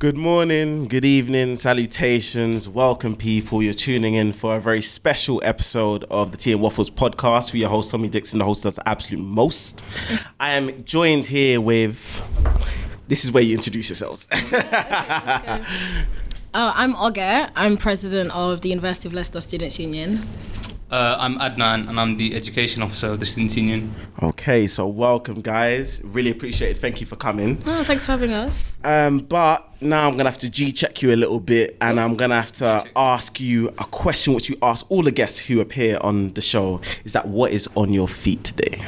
Good morning, good evening, salutations, welcome people. You're tuning in for a very special episode of the Tea and Waffles podcast with your host Tommy Dixon, the host the absolute most. I am joined here with. This is where you introduce yourselves. Uh, I'm Oge. I'm president of the University of Leicester Students' Union. Uh, I'm Adnan, and I'm the education officer of the Students' Union. okay, so welcome, guys. Really appreciate it. Thank you for coming. Oh, thanks for having us. Um, but now I'm gonna have to G check you a little bit, and I'm gonna have to ask you a question which you ask all the guests who appear on the show. Is that what is on your feet today?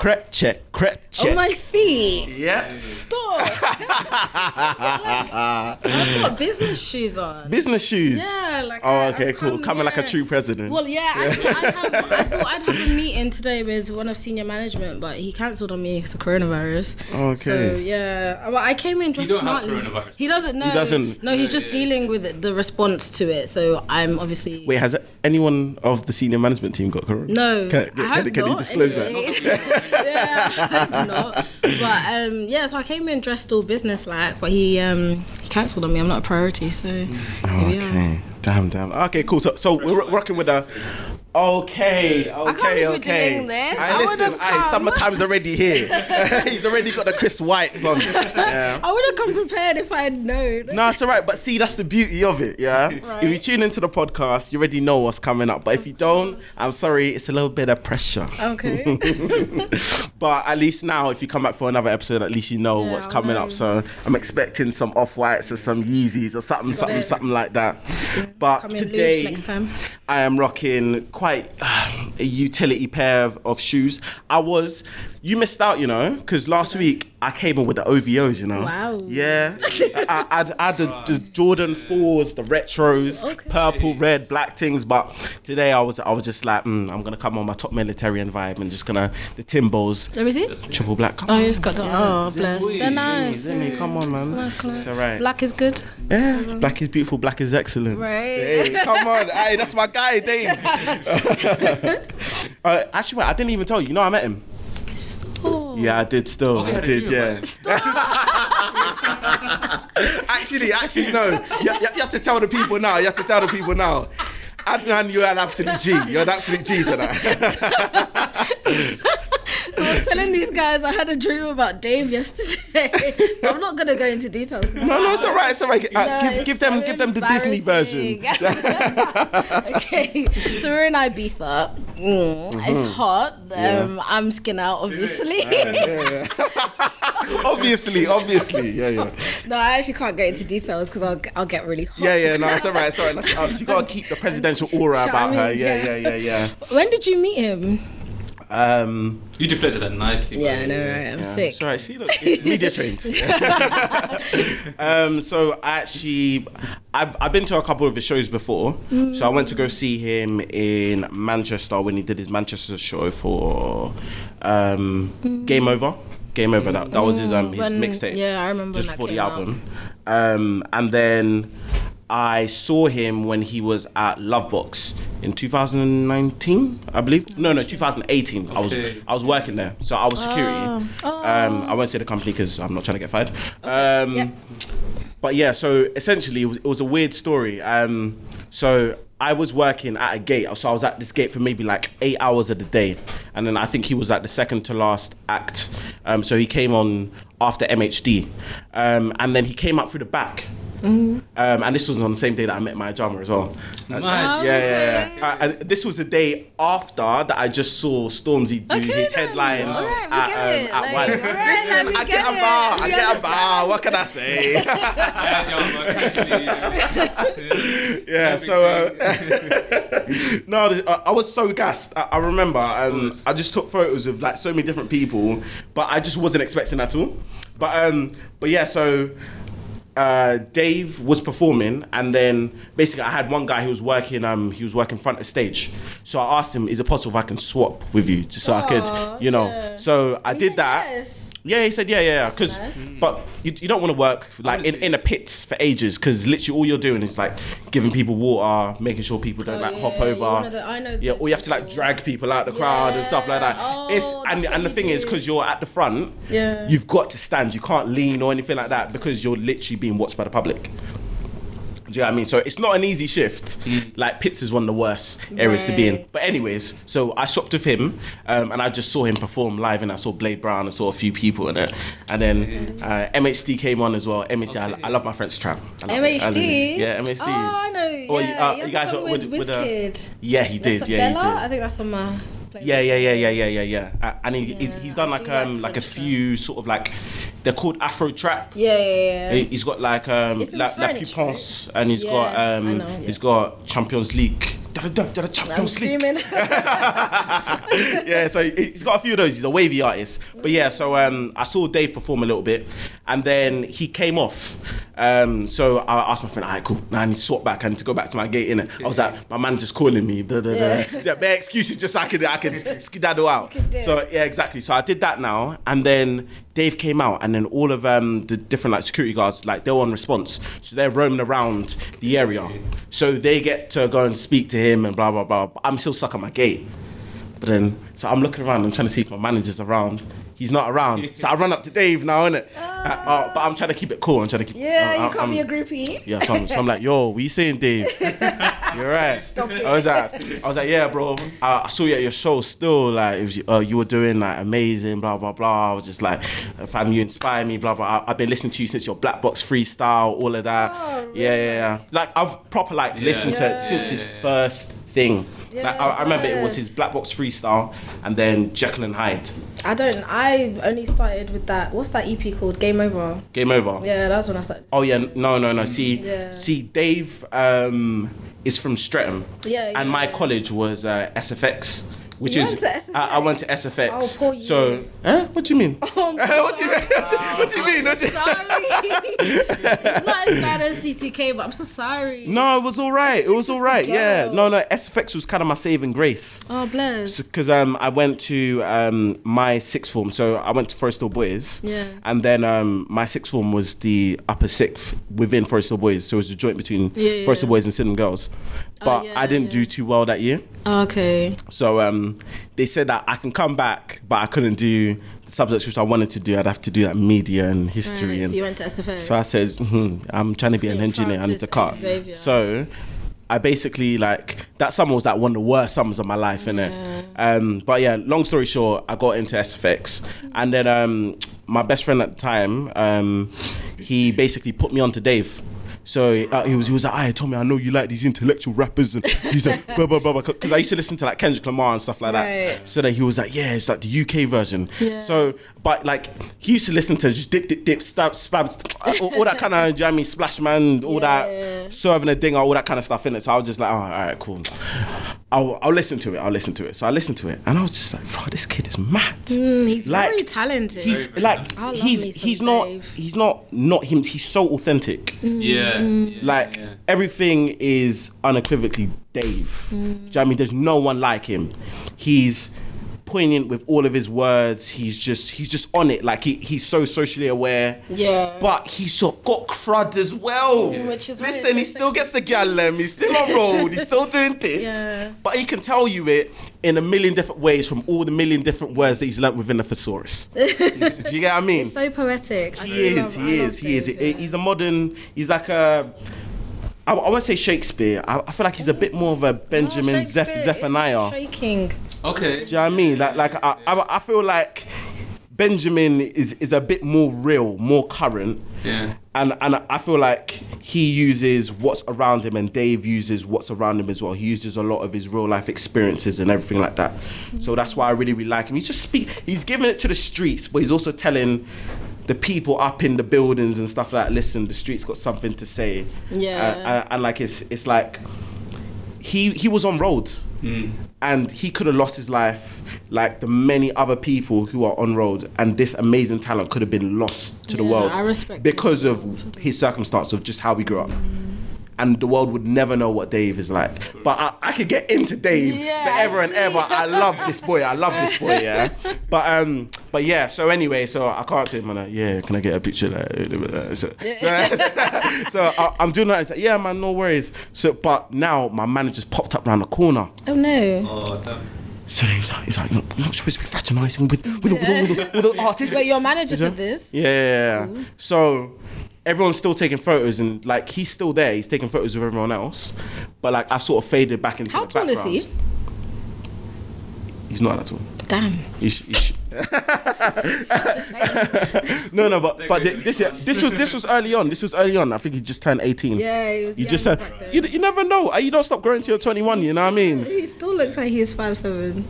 Crep check, crep check. On my feet. yeah. Stop. I've got business shoes on. Business shoes. Yeah, like Oh, I- okay, I've cool. come- Coming like a true president. Well, yeah, I, thought I'd have, I thought I'd have a meeting today with one of senior management, but he cancelled on me because of coronavirus. Oh, okay. So yeah, well, I came in dressed smartly. He doesn't know. He doesn't. No, he's just dealing with the response to it. So I'm obviously. Wait, has anyone of the senior management team got corona? No, Can, I can, hope can, can you disclose anyway. that? Yeah, not. But um, yeah, so I came in dressed all business like, but he um, he cancelled on me. I'm not a priority, so are. Okay. Damn, damn. Okay, cool. So, so we're rocking with a. Okay, okay, we're okay. I listen, would've summertime's already here. He's already got the Chris Whites on. Yeah. I would have come prepared if I had known. No, it's all right. But see, that's the beauty of it, yeah? Right. If you tune into the podcast, you already know what's coming up. But if you don't, I'm sorry, it's a little bit of pressure. Okay. But at least now, if you come back for another episode, at least you know Yeah, what's coming know. up. So I'm expecting some off whites or some Yeezys or something, something, it. something like that. But Come today. I am rocking quite uh, a utility pair of, of shoes. I was, you missed out, you know, because last week I came in with the OVOs, you know. Wow. Yeah. I, I, I had the, the Jordan 4s, the retros, Okay. purple, red, black things. But today I was I was just like, mm, I'm going to come on my top militarian vibe and just going to, the Timbos, Let me see. triple black. Come Oh, on. you just got that. Oh, bless. Zimmy, They're nice. Zimmy, come on, man. Nice. It's all right. Black is good. Yeah, black is beautiful, black is excellent. Right. Hey, come on. Hey, that's my guy, Dave. uh, actually, wait, I didn't even tell you. You know, I met him. Stop. Yeah, I did still. Okay, I did did, yeah. invite actually, actually, no. You, you- you have to tell the people now. You have to tell the people now. Adnan, you're an absolute G. You're an absolute G for that. So I was telling these guys I had a dream about Dave yesterday. I'm not gonna go into details. 'cause no, no, it's all right. It's all right. Uh, No, give, it's give them, give them the Disney version. okay, so we're in Ibiza. Mm, It's hot. Um, I'm skin out, obviously. obviously, obviously, yeah, yeah, no, I actually can't go into details because I'll I'll get really hot. yeah, yeah. No, it's all right. It's all right. Uh, You gotta keep the presidential aura Shut about me, her. Yeah, yeah. yeah, yeah, When did you meet him? Yeah. Um, You deflected that nicely. Yeah, I know, right? I'm Yeah, sick. It's all right. See, look, it's media trained. um, so actually, I've, I've been to a couple of his shows before. So I went to go see him in Manchester when he did his Manchester show for um, Game Over. Game Over. That, that was his um his mixtape. yeah, I remember Just when that before the came out. album. Um, and then I saw him when he was at Lovebox in 2019, I believe. No, no, 2018. I was I was working there, so I was security. Oh. Um, I won't say the company because I'm not trying to get fired. Um, Yep. But yeah, so essentially, it was, it was a weird story. Um, so I was working at a gate, so I was at this gate for maybe like eight hours of the day, and then I think he was like the second to last act. Um, so he came on after MHD, um, and then he came up through the back. Um, and this was on the same day that I met my drummer as well. That's- Mad. yeah, yeah, yeah. Uh, and this was the day after that I just saw Stormzy do Okay, his then. headline All right, we at, get um, it. at Like, Wireless. all right, Listen, I get get a bar, I get a bar. What can I say? Yeah, John, actually, yeah, so uh, no, I, I was so gassed. I, I remember um, I just took photos of like so many different people, but I just wasn't expecting that at all. But um, but yeah, so uh, Dave was performing, and then basically I had one guy who was working. Um, he was working front of stage. So I asked him, "Is it possible if I can swap with you, just so I could, you know?" yeah. So I did that. yes. Yeah, he said yeah, yeah, yeah. Because, nice. Mm. but you, you don't want to work like in, in a pit for ages because literally all you're doing is like giving people water, making sure people don't Oh, like yeah, hop over. the- I know yeah, or you have to like drag people out the crowd and stuff like that. Yeah. it's Oh, and and the thing you is because you're at the front, Yeah. you've got to stand. You can't lean or anything like that because you're literally being watched by the public. Do you know what I mean? So it's not an easy shift. Like pits is one of the worst areas to be in. But anyways, so I swapped with him, um, and I just saw him perform live, and I saw Blade Brown, I saw a few people in it, and then uh, MHD came on as well. MHD, I, I love my French trap. I love. I love. MHD. yeah, MHD. Oh, I know. Oh, yeah, you- uh, he has you guys a song are with, with- with, uh, Yeah, he did. That's Yeah, he did. I think that's on my. Yeah, yeah, yeah, yeah, yeah, yeah, yeah. Uh, and he, he's, Yeah, he's done like do um like a few sort of like they're called Afro trap. Yeah, yeah, yeah. He's got like um It's La, Puissance and he's got um know, yeah. he's got Champions League. Da, da, da, Champions League. screaming. yeah, so he- he's got a few of those. He's a wavy artist. But yeah, so um, I saw Dave perform a little bit, and then he came off. Um, so I asked my friend, "All right, cool. Now I need to swap back. I need to go back to my gate." In it, I was like, "My manager's calling me." Da, da, da. Yeah. Yeah, bare excuses just so I could I could skedaddle out. So yeah, exactly. So I did that now, and then Dave came out, and then all of um, the different like security guards, like they're on response, so they're roaming around the area. So they get to go and speak to him and blah blah blah. But I'm still stuck at my gate. But then, so I'm looking around, I'm trying to see if my manager's around. He's not around. So I run up to Dave now, innit? Uh, uh, but I'm trying to keep it cool. I'm trying to keep yeah, uh, you can't I'm- be a groupie. yeah, so I'm, so I'm like, yo, what you saying, Dave? You're right. Stop it. I was like, I was like, yeah, bro. I, I saw you at your show. Still, like, it was, uh, you were doing like amazing, blah blah blah. I was just like, fam, you inspire me, blah blah. I, I've been listening to you since your Black Box freestyle, all of that. Oh, Yeah, yeah, yeah. Like I've proper like listened to Yeah. it since his first yeah, yeah. like I, I remember it was his. Black Box freestyle, and then Jekyll and Hyde. I don't. I only started with that. What's that EP called? Game Over. Game over. Yeah, that was when I started. Oh yeah, no, no, no. See, Yeah. see, Dave um, is from Streatham, Yeah, and my college was uh, SFX, which You is went to SFX? I, I went to SFX. Oh. So, huh? What do you mean? Oh, so what do you mean? What do you- mean? You- sorry. it's not as bad as CTK, but I'm so sorry. No, it was all right. It was all right. Yeah. No, no. SFX was kind of my saving grace. Oh bless. because um, I went to um, my sixth form, so I went to Forest Hill Boys. Yeah. And then um, my sixth form was the upper sixth within Forest Hill Boys, so it was a joint between yeah, Forest Hill yeah. Boys and Sydenham Girls. But yeah, I didn't yeah. do too well that year, okay. so um, they said that I can come back, but I couldn't do the subjects which I wanted to do. I'd have to do like media and history Right, and so you went to so I said, hmm I'm trying to be an Saint engineer. I need to cut. Francis Xavier. So I basically like that summer was like one of the worst summers of my life, innit? Um, but yeah, long story short, I got into SFX, and then um, my best friend at the time, um, he basically put me on to Dave. So uh, he was he was like, "I told me I know you like these intellectual rappers and he's like blah blah blah because I used to listen to like Kendrick Lamar and stuff like that. Right. So then he was like, "Yeah, it's like the UK version." Yeah. So but like he used to listen to just dip dip dip stab stab all, all that kind of you know I mean splash man all Yeah. that serving a ding all that kind of stuff in it. So I was just like, oh, all right, cool. I'll, I'll listen to it. I'll listen to it. So I listened to it, and I was just like, bro, this kid is mad. Mm, he's Like, very talented. He's Very, very like I love he's he's not Dave. he's not not him. He's so authentic. Yeah. Mm. yeah, Like yeah. everything is unequivocally Dave. Do you know what I mean? There's no one like him. He's poignant with all of his words. He's just he's just on it. Like he, he's so socially aware. Yeah. But he's got crud as well. Which is Listen, he still gets the gallem. Um, he's still on road. He's still doing this. Yeah. But he can tell you it in a million different ways from all the million different words that he's learnt within the thesaurus. Do you get what I mean? He's so poetic. He is, love- he is, he is. He- yeah. He's a modern. He's like a. I, I won't say Shakespeare. I, I feel like he's a bit more of a Benjamin No, Zeph, Zephaniah. Shaking. Okay. Do you know what I mean? Like, like I, I, I feel like Benjamin is is a bit more real, more current, Yeah. and and I feel like he uses what's around him, and Dave uses what's around him as well. He uses a lot of his real life experiences and everything like that. So that's why I really really like him. He's just speak. He's giving it to the streets, but he's also telling. The people up in the buildings and stuff like, listen, the streets got something to say. Yeah. Uh, and, and like it's it's like he he was on road Mm. and he could have lost his life like the many other people who are on road and this amazing talent could have been lost to the world I respect because of his circumstance of just how we grew up and the world would never know what Dave is like. But I, I could get into Dave Yeah, forever and ever. I love this boy. I love this boy. Yeah. But um, but yeah. So anyway, so I can't take him. I'm like, yeah, can I get a picture? Like, so, so, so I, I'm doing that. He's like, yeah, man, no worries. So, but now my manager's popped up around the corner. Oh no. Oh, damn. So he's like, he's like, "You're not supposed to be fraternising with with, with, all the, with the artists. Wait, your manager said this? Yeah, yeah, yeah. So everyone's still taking photos, and like he's still there. He's taking photos with everyone else, but like I've sort of faded back into How the tall is he? He's not that tall. Damn. He's, he's, no, no, but but thi- this this was this was early on. This was early on. I think he just turned 18. Yeah, he was You young just said back then. you, you never know. Uh, You don't stop growing till you're 21. You know what I mean? He still looks like he's five seven.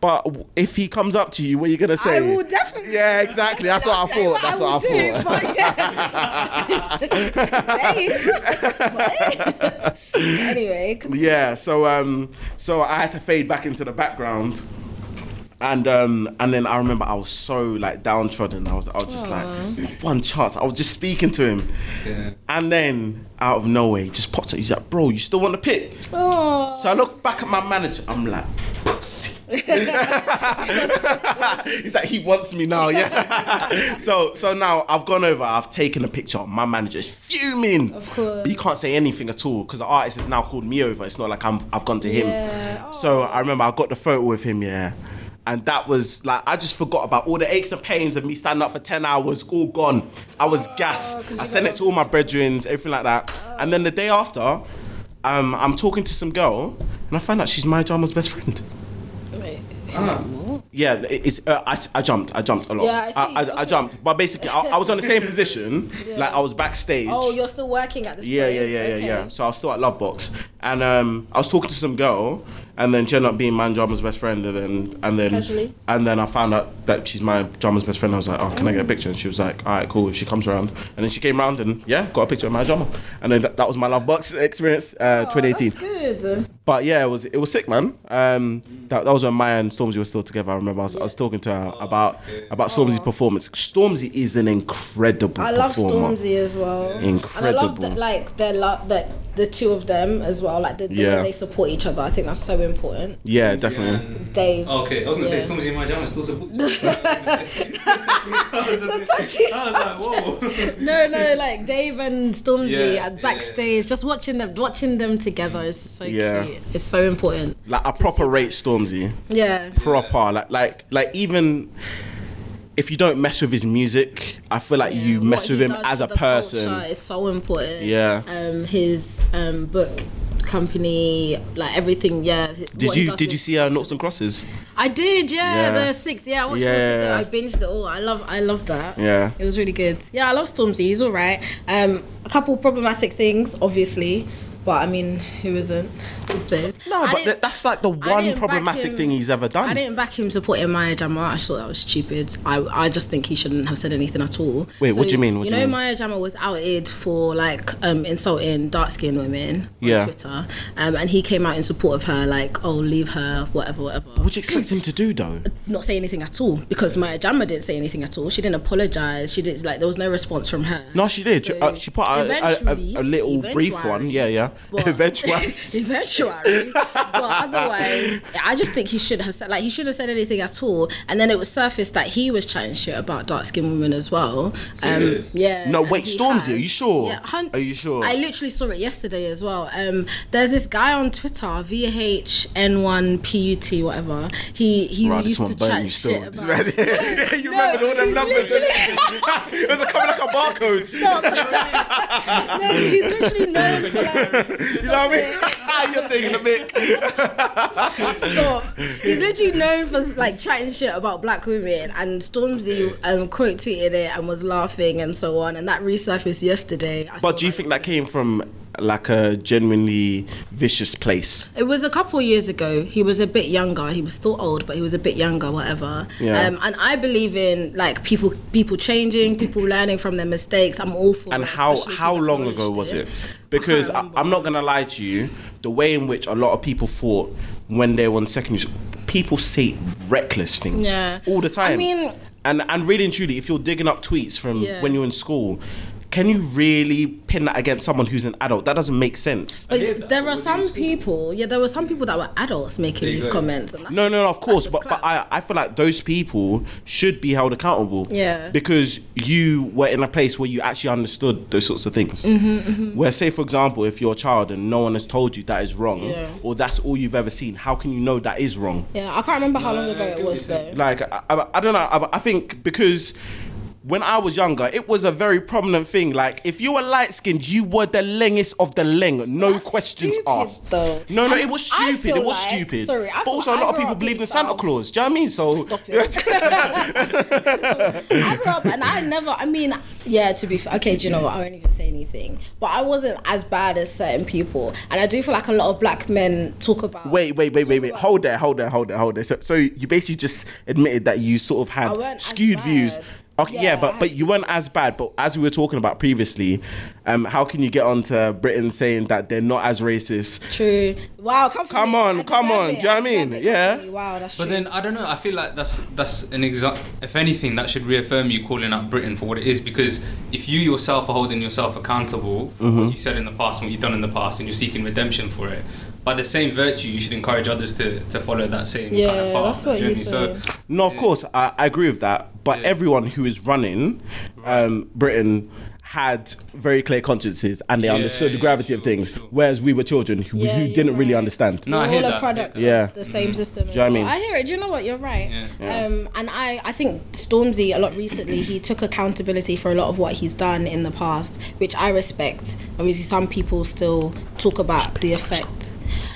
But if he comes up to you, what are you gonna say? I will definitely. Yeah, exactly. That's what I Say thought. That's what I thought. But yes. anyway, yeah so um so i had to fade back into the background and um and then i remember i was so like downtrodden i was i was just like one chance i was just speaking to him Yeah. and then out of nowhere he just pops up he's like bro you still want to pick oh, so i look back at my manager i'm like pussy. He's like he wants me now yeah so so now i've gone over i've taken a picture my manager is fuming Of course. but you can't say anything at all because the artist has now called me over it's not like i'm i've gone to him Yeah. so I remember I got the photo with him, yeah. And that was like I just forgot about all the aches and pains of me standing up for 10 hours, all gone. I was gassed. I sent it to all my brethrens, everything like that. And then the day after, um, I'm talking to some girl and I find out she's my drummer's best friend. Wait. Yeah, it's uh, I, I jumped. I jumped a lot. Yeah, I see. I, I, Okay. jumped, but basically I, I was on the same position. Like I was backstage. Oh, you're still working at this Yeah, point? yeah, yeah, yeah, Okay. yeah. So I was still at Lovebox, and um, I was talking to some girl, and then she ended up being my drummer's best friend, and then and then Casually? and then I found out that she's my drummer's best friend. I was like, oh, can I get a picture? And she was like, all right, cool. If she comes around, and then she came around, and yeah, got a picture of my drummer, and then that, that was my Lovebox experience, uh, Oh, 2018. That's good. But yeah, it was it was sick, man. Um, that, that was when Maya and Stormzy were still together. I remember I was, I was talking to her about about Stormzy's performance. Stormzy is an incredible I love performer. Stormzy as well. And I love Incredible. that, like their love that the two of them as well. Like the, the Yeah. way they support each other. I think that's so important. Yeah, definitely. Yeah. Dave. Okay, I was gonna Yeah. say Stormzy in my jam, I still support you. So touchy. I was like, whoa. No, no, like Dave and Stormzy Yeah, at backstage, just watching them, watching them together is so Yeah. cute. It's so important. Like a proper rate Stormzy. Yeah. Proper. Like like like even if you don't mess with his music, I feel like you What mess with him as a person. culture is so important. Yeah. Um, his um book company, like everything. Yeah. Did you did you see uh, Noughts and Crosses? I did. Yeah, Yeah. the six. Yeah, I watched Yeah. the six. I binged it all. I love. I love that. Yeah. It was really good. Yeah, I love Stormzy. He's all right. Um, a couple problematic things, obviously, but I mean, who isn't these days? No, I but th- that's like the one problematic him- thing he's ever done. I didn't back him supporting Maya Jama. I thought that was stupid. I, I just think he shouldn't have said anything at all. Wait, what do you mean? What you do you know, mean? Maya Jama was outed for like um, insulting dark skinned women on Yeah. Twitter, um, and he came out in support of her, like, oh, leave her, whatever, whatever. What would you expect him to do though? Not say anything at all because Maya Jama didn't say anything at all. She didn't apologize. She didn't like there was no response from her. No, she did. She, So, uh, she put a, a, a, a little brief one. Yeah, yeah. But- Eventually. eventually. but otherwise, I just think he should have said like he should have said anything at all. And then it was surfaced that he was chatting shit about dark skinned women as well. Um, yeah. No, wait, he Stormzy, has. are you sure? Yeah, hun- Are you sure? I literally saw it yesterday as well. Um, there's this guy on Twitter, VHN1PUT, whatever. He he Right, used to chat you still. shit about. you remember all them numbers? it was coming like a barcode. no, he's literally known for like You know what I mean? You're taking a mic. Stop. He's literally known for like chatting shit about black women, and Stormzy um, quote tweeted it and was laughing and so on, and that resurfaced yesterday. I But do you think that came from like a genuinely vicious place? It was a couple of years ago. He was a bit younger. He was still old, but he was a bit younger, whatever. Yeah. Um, and I believe in like people, people changing, people learning from their mistakes. I'm all for. And how how long ago was it? I Because I. I'm not gonna lie to you, the way in which a lot of people thought when they were on secondary school, people say reckless things Yeah. all the time. I mean- and and really and truly, if you're digging up tweets from Yeah. when you're in school. Can you really pin that against someone who's an adult? That doesn't make sense. Like, hear that, there are was it in some people, yeah, there were some people that were adults making these go. comments. No, no, no, of course, but just but I. I feel like those people should be held accountable. Yeah. Because you were in a place where you actually understood those sorts of things. Mm-hmm, Where, say, for example, if you're a child and no one has told you that is wrong, Yeah. or that's all you've ever seen, how can you know that is wrong? Yeah, I can't remember how long ago it was though. Like, I, I, I don't know. I, I think because when I was younger, it was a very prominent thing. Like, if you were light skinned, you were the lengest of the leng. No That's questions stupid, asked. though. No, no, And it was stupid. It was like- stupid. sorry, I but also, a lot of people believed in Santa South. Claus. Do you know what I mean? So, Stop it. I grew up and I never, I mean, yeah, to be fair, okay, do you know what? I won't even say anything. But I wasn't as bad as certain people. And I do feel like a lot of black men talk about. Wait, wait, wait, wait, wait. about- Hold there, hold there, hold there, hold there. So, so you basically just admitted that you sort of had skewed views. Bad. Okay, yeah, Yeah, but but you weren't as bad. But as we were talking about previously, um, how can you get on to Britain saying that they're not as racist? True. Wow, come, from Come me. on, come on, it. do you know what I mean? it, Yeah. Wow, that's But true. then I don't know. I feel like that's that's an exact. If anything, that should reaffirm you calling out Britain for what it is. Because if you yourself are holding yourself accountable Mm-hmm. what you said in the past, what you've done in the past, and you're seeking redemption for it, by the same virtue, you should encourage others to, to follow that same kind of path, that's what that you journey. So. No, of course, I, I agree with that. But Yeah. everyone who is running um, Britain had very clear consciences and they Yeah, understood the yeah, gravity of things, sure. whereas we were children who, Yeah, who didn't really understand. No, I We're hear all that, a I product hear that. of the same system. Do you know I mean? I hear it. Do you know what? You're right. Yeah. Um, and I, I think Stormzy a lot recently he took accountability for a lot of what he's done in the past, which I respect. Obviously, some people still talk about the effect.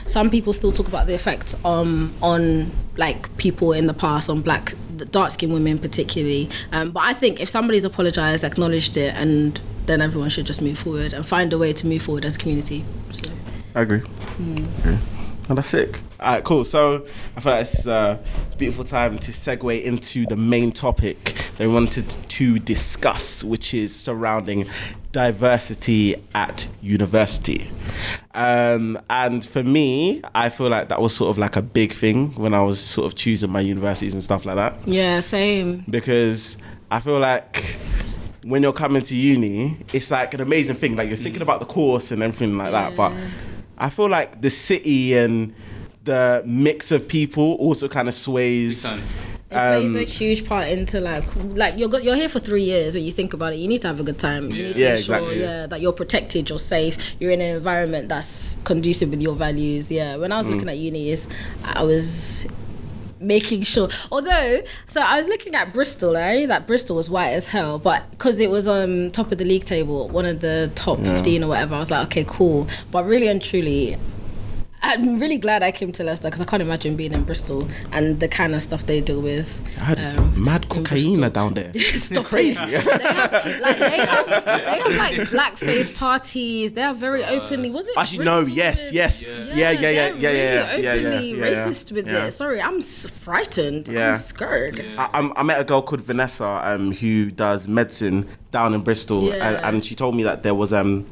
Some people still talk about the effect um, on like people in the past, on black dark skinned women particularly. Um, but I think if somebody's apologized, acknowledged it, and then everyone should just move forward and find a way to move forward as a community. So. I agree. Hmm. agree. Oh, that's sick. All right, cool. So I feel like it's a beautiful time to segue into the main topic that we wanted to discuss, which is surrounding diversity at university. Um, and for me, I feel like that was sort of like a big thing when I was sort of choosing my universities and stuff like that Yeah, same. because I feel like when you're coming to uni, it's like an amazing thing. Like you're thinking about the course and everything like that. But I feel like the city and the mix of people also kind of sways. Big time. It plays Um, a huge part into like like you're you're here for three years. When you think about it, you need to have a good time. You need to Yeah, ensure exactly. yeah that you're protected, you're safe, you're in an environment that's conducive with your values. Yeah. When I was Mm. looking at uni, is I was making sure. Although, so I was looking at Bristol. I that Bristol was white as hell, but because it was on top of the league table, one of the top fifteen or whatever, I was like, okay, cool. But really and truly. I'm really glad I came to Leicester because I can't imagine being in Bristol and the kind of stuff they deal with. I heard um, mad in cocaine down there. Stop Crazy. They have, like, they have, they have like blackface parties. They are very openly. Was it? Actually, no. Yes, with- yes. Yeah, yeah, yeah, they're yeah, yeah, yeah, really yeah, yeah, openly yeah, yeah, racist with yeah. it. Sorry, I'm s- frightened. Yeah. I'm scared. I, I'm- I met a girl called Vanessa um, who does medicine down in Bristol, Yeah. and, and she told me that there was um,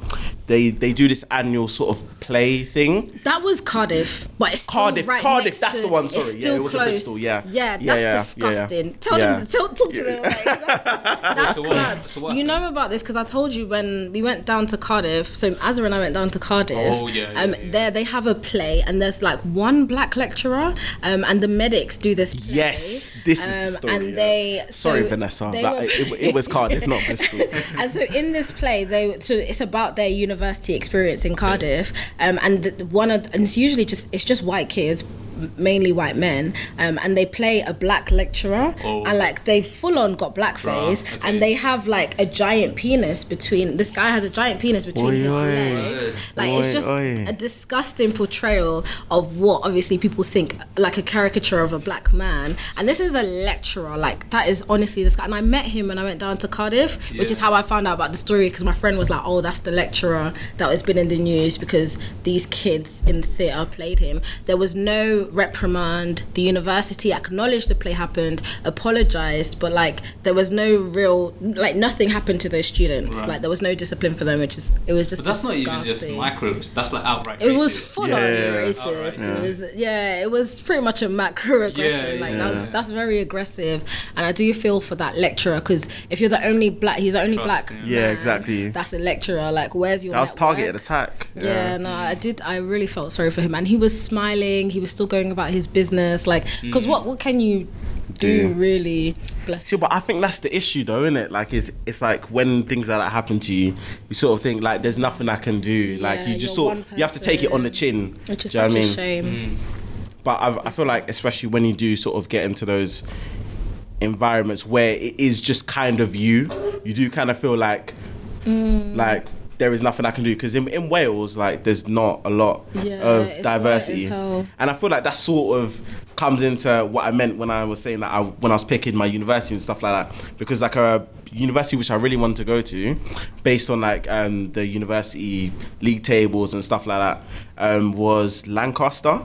they they do this annual sort of play thing. That was Cardiff, but it's Cardiff, right Cardiff, that's to- the one, it's sorry. Yeah, still it was close. Bristol, yeah. yeah, Yeah, that's yeah, yeah, disgusting. yeah. Tell Yeah. them, tell, talk to them. Like, that's, that's So what- so you know about this because I told you when we went down to Cardiff. So Azra and I went down to Cardiff. Oh, yeah, yeah, Um, yeah. there they have a play, and there's like one black lecturer, um, and the medics do this. Play, Yes, this is the um, story, And yeah. they Sorry, Vanessa, they that, were- it, it was Cardiff, not Bristol. and so in this play, they so it's about their university experience in Cardiff, um, and the, one of and it's usually just it's just white kids, mainly white men, um, and they play a black lecturer, Oh. and like they full on got blackface, Bruh, okay. and they have like a giant penis between this guy has a giant penis between Oi, his oi. legs, like Oi, it's just oi. a disgusting portrayal of what obviously people think like a caricature of a black man, and this is a lecturer, like that is honestly this guy, and I met him when I went down to Cardiff, which is how I found out about the story because my friend was like, "Oh, that's the lecturer that has been in the news because these kids in the theatre played him." There was no no reprimand. The university acknowledged the play happened, apologized, but like there was no real like nothing happened to those students. Right. Like there was no discipline for them, which is it was just But that's not disgusting. even just microbes. That's like outright. It was racist. full Yeah, on yeah, yeah. racist. Alright. It was yeah, it was pretty much a macroaggression. Yeah, like yeah, that was that's very aggressive, and I do feel for that lecturer because if you're the only black, he's the only Trust, black. yeah. Yeah, man, exactly. That's a lecturer. Like, where's your? That was network? targeted attack. Yeah, no, I did. I really felt sorry for him, and he was smiling. He was still going about his business, like, because what what can you do, Do. really? Bless See, but I think that's the issue, though, isn't it? Like, it's it's like when things like that happen to you, you sort of think like, there's nothing I can do. like, you just sort, one you have to take it on the chin. which is do you know such what I a mean? shame. But I've, I feel like, especially when you do sort of get into those environments where it is just kind of you, you do kind of feel like, Mm. like there is nothing I can do because in, in Wales, like there's not a lot Yeah, of diversity, and I feel like that sort of comes into what I meant when I was saying that I, when I was picking my university and stuff like that. Because like a university which I really wanted to go to, based on like um, the university league tables and stuff like that, um, was Lancaster,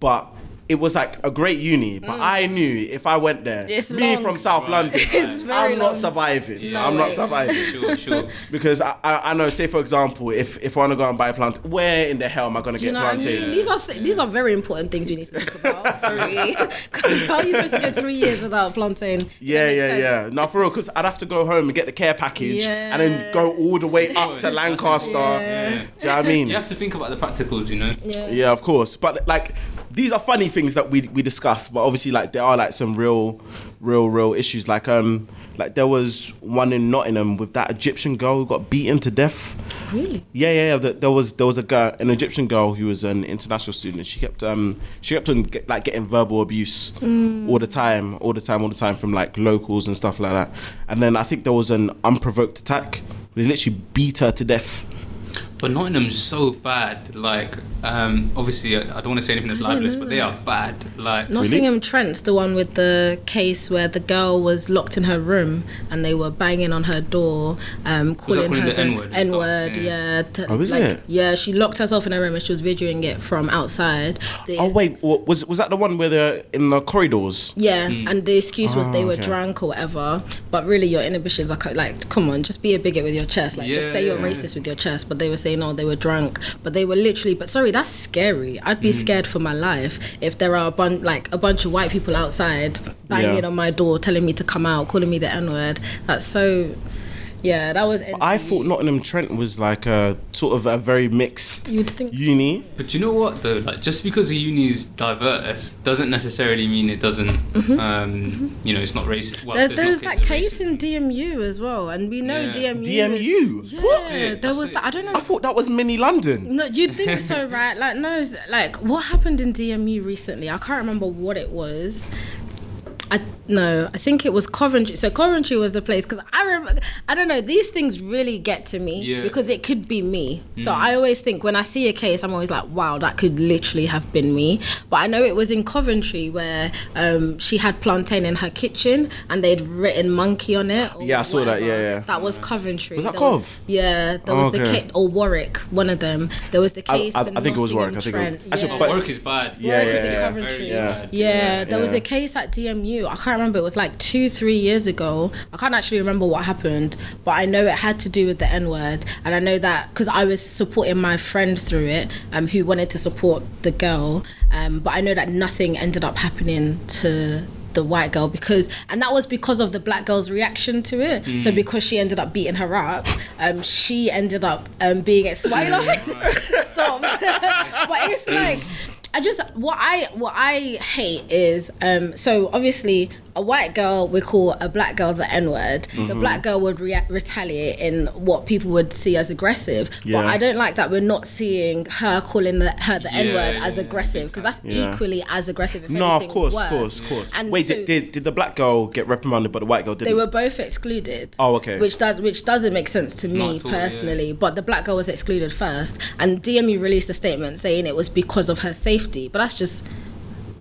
but. It was like a great uni, but I knew if I went there, Mm. It's me long. from South London, It's I'm long. not surviving. Yeah. I'm No not surviving Sure, sure. because I, I, I know. Say for example, if if I want to go and buy a plant, where in the hell am I gonna You get know what I plantain? mean? These are th- these are very important things we need to think about. Sorry, because how are you supposed to go three years without plantain? Yeah, yeah, makes yeah. sense. No, for real, because I'd have to go home and get the care package and then go all the way up to Lancaster. important. Yeah. Do you know what I mean? You have to think about the practicals, you know. Yeah. Yeah, of course. But like, these are funny things that we we discuss. But obviously, like there are like some real, real, real issues. Like um, like there was one in Nottingham with that Egyptian girl who got beaten to death. Really? Yeah, yeah, yeah. There was there was a girl, an Egyptian girl who was an international student. She kept um she kept on get, like getting verbal abuse all the time, all the time, all the time from like locals and stuff like that. And then I think there was an unprovoked attack. They literally beat her to death. But Nottingham's so bad. Like, um, obviously, I I don't want to say anything that's libelous, but they are bad. Like, Nottingham Trent's the one with the case where the girl was locked in her room and they were banging on her door, um, calling calling her the N-word N word. Yeah. Yeah. to- Oh, is like, it? Yeah, she locked herself in her room and she was videoing it from outside. The- Oh wait, wa- was was that the one where they're in the corridors? Yeah, and the excuse was they Oh, were okay. drunk or whatever. But really, your inhibitions are co- like, come on, just be a bigot with your chest. Like, just Yeah, say you're yeah. racist with your chest. But they were saying, oh, they were drunk. But they were literally. But sorry, that's scary. I'd be hmm. scared for my life if there are a bunch like a bunch of white people outside banging Yeah. on my door, telling me to come out, calling me the N word. That's so. Yeah, that was. I thought Nottingham Trent was like a sort of a very mixed You'd think. uni. But you know what though? Like just because a uni is diverse doesn't necessarily mean it doesn't. Um, you know, it's not racist. Well, There's, not there's that case in. DMU as well, and we know Yeah. DMU. DMU? Is, yeah, What? It, there was that. I don't know. I thought that was mini London. No, you'd think so, right? Like, no, like what happened in DMU recently? I can't remember what it was. I no, I think it was Coventry. So Coventry was the place because I remember. I don't know. These things really get to me Yeah. because it could be me. So I always think when I see a case, I'm always like, wow, that could literally have been me. But I know it was in Coventry where um, she had plantain in her kitchen and they'd written monkey on it. or Yeah, I saw that, yeah, yeah. That was Coventry. Was that There Cov? yeah, there Oh, was the kit or Warwick, one of them. There was the case. I- in I think it was Warwick, I think it was- Trent. actually, yeah. But- work is bad. Yeah, Warwick yeah, is in yeah. Coventry. Very Yeah. Yeah, there was a case at DMU. I can't remember. It was like two, three years ago. I can't actually remember what happened, but I know it had to do with the N word, and I know that because I was supporting my friend through it, um, who wanted to support the girl. Um, but I know that nothing ended up happening to the white girl because and that was because of the black girl's reaction to it so because she ended up beating her up um she ended up um being ex- why you laughing? stop but it's like I just what I what I hate is um so obviously a white girl would call a black girl the N word. The Mm-hmm. black girl would rea- retaliate in what people would see as aggressive. But I don't like that we're not seeing her calling the, her the Yeah, N word yeah, as yeah, aggressive because that's Yeah. equally as aggressive. If No, of course, of course, of course. And Wait, so- did, did did the black girl get reprimanded, but the white girl didn't? they were both excluded. Oh, okay. Which does which doesn't make sense to me at all, yeah. personally. But the black girl was excluded first, and DMU released a statement saying it was because of her safety. But that's just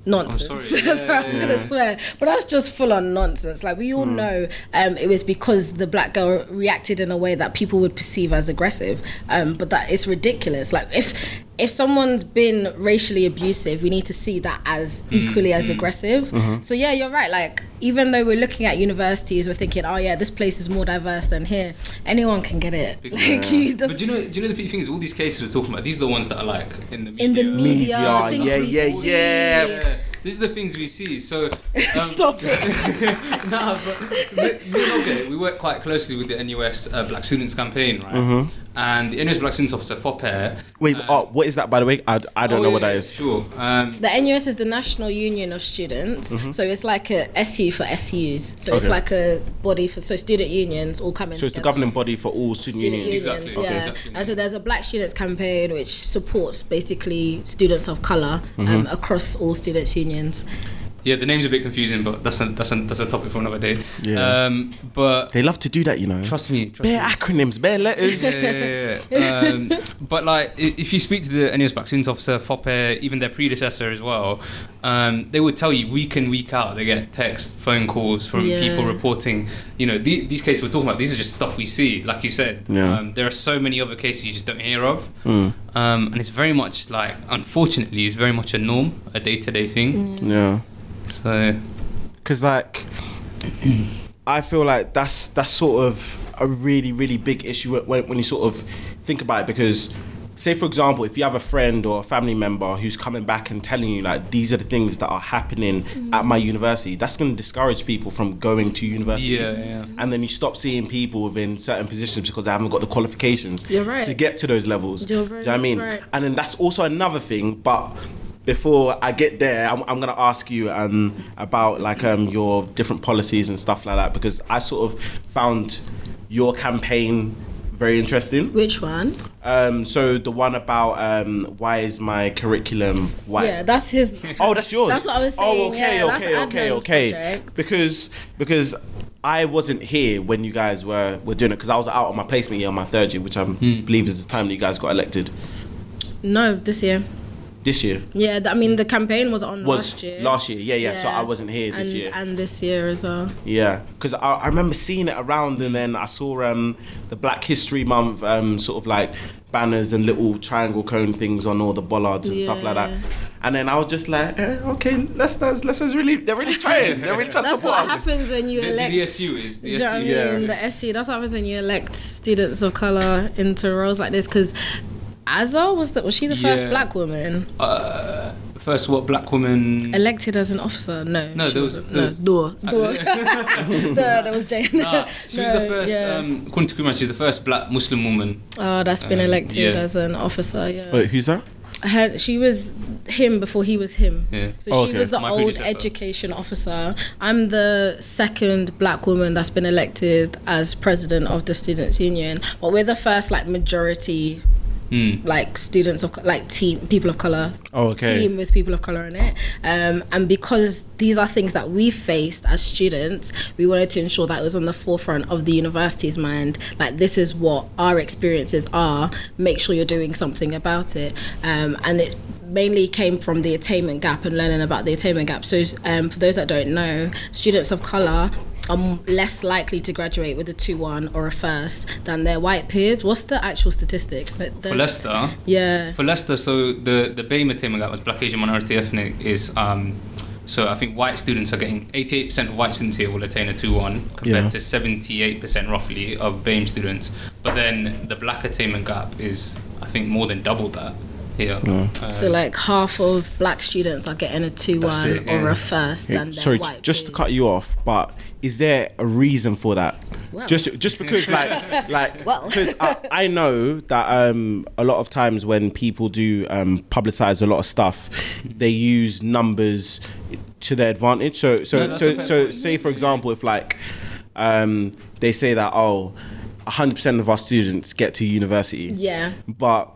nonsense. Oh, that's what I was Yeah, gonna swear. But that's just full on nonsense. Like we all Hmm. know, um, it was because the black girl reacted in a way that people would perceive as aggressive. Um, but that it's ridiculous. Like if if someone's been racially abusive, we need to see that as equally as aggressive. So yeah, you're right. Like even though we're looking at universities, we're thinking, oh yeah, this place is more diverse than here. Anyone can get it. Like you But do you know? Do you know the big thing is, all these cases we're talking about, these are the ones that are like in the media. in the media, Media, yeah, yeah, yeah. Yeah, these are the things we see. So um, Stop it. nah, but me, me and we work quite closely with the NUS uh, Black Students Campaign, right? And the NUS Black Students Officer, Fope. Wait, um, oh, what is that by the way? I, I don't oh, know yeah, what that is. Sure. Um, The NUS is the National Union of Students, so it's like a SU for SUs. So it's like a body for so student unions all coming. So it's the governing body for all student, student unions. unions, Exactly, yeah. okay. Exactly. And so there's a Black Students Campaign which supports basically students of color Mm-hmm. um, across all students' unions. Yeah, the name's a bit confusing, but that's a, that's a, that's a topic for another day. Yeah. Um, but They love to do that, you know. trust me, trust bare me. acronyms, bare letters. yeah, yeah, yeah, yeah. um, but like, if you speak to the NUS Black Students Officer, Fope, even their predecessor as well, um, they would tell you week in, week out, they get text, phone calls from Yeah. people reporting. You know, the, these cases we're talking about, these are just stuff we see. Like you said, Yeah. um, there are so many other cases you just don't hear of, Mm, um, and it's very much like, unfortunately, it's very much a norm, a day-to-day thing. yeah. So because like I feel like that's that's sort of a really really big issue when, when you sort of think about it because say for example if you have a friend or a family member who's coming back and telling you like these are the things that are happening mm. at my university that's going to discourage people from going to university Yeah, yeah. and then you stop seeing people within certain positions because they haven't got the qualifications You're right. to get to those levels You're Do you know what I mean right. and then that's also another thing but before I get there, I'm, I'm gonna ask you um, about like um, your different policies and stuff like that because I sort of found your campaign very interesting. Which one? Um, so the one about um, why is my curriculum white? Yeah, that's his. Oh, that's yours. That's what I was saying. Oh, okay, yeah, that's okay, okay, Adnan's okay. project. Because because I wasn't here when you guys were were doing it because I was out on my placement year on my third year, which I Hmm. believe is the time that you guys got elected No, this year. This year. Yeah, th- I mean the campaign was on Was last year. last year? Yeah, yeah. So I wasn't here this and, year. And this year as well. Yeah, because I, I remember seeing it around, and then I saw um, the Black History Month um, sort of like banners and little triangle cone things on all the bollards and stuff like that. And then I was just like, eh, okay, let's let's let's just really they're really trying, they're really trying to support us. That's what happens when you The- the elect. DSU is- the Do you know what I SU. Yeah. mean? The SU. That's what happens when you elect students of color into roles like this. Because Azza was that was she the first Yeah. black woman uh, first, what black woman? elected as an officer? No, No, there was- wasn't. there no, was- Dor. Dor. Dor, there was Jane. Nah, she was the first. yeah. Um, according to Kumar, she's the first black Muslim woman. Oh, that's been Um, elected yeah. as an officer. Yeah. Wait, who's that? Her, she was him before he was him. Yeah. So Oh, she okay. was the My old education officer. I'm the second black woman that's been elected as president of the students union, but we're the first like majority Hmm. like students of like team people of color. Oh, okay. team with people of color in it. Um, and because these are things that we faced as students we wanted to ensure that it was on the forefront of the university's mind. Like this is what our experiences are. Make sure you're doing something about it. Um, and it mainly came from the attainment gap and learning about the attainment gap. So um, for those that don't know students of color are less likely to graduate with a 2-1 or a first than their white peers what's the actual statistics The- the- For Leicester, yeah for Leicester, so the the BAME attainment gap was Black Asian minority ethnic is. Um, so I think white students are getting 88% of white students here will attain a 2-1 compared Yeah. to 78% roughly of BAME students. But then the black attainment gap is I think more than double that here. Uh, So like half of black students are getting a 2-1 it, or a first Hey, than their sorry, just to cut you off, but is there a reason for that? Well. Just just because like like Well. because I, I know that um a lot of times when people do um publicize a lot of stuff, they use numbers to their advantage. So so No, so so point. say for example if like um they say that oh 100% of our students get to university Yeah. but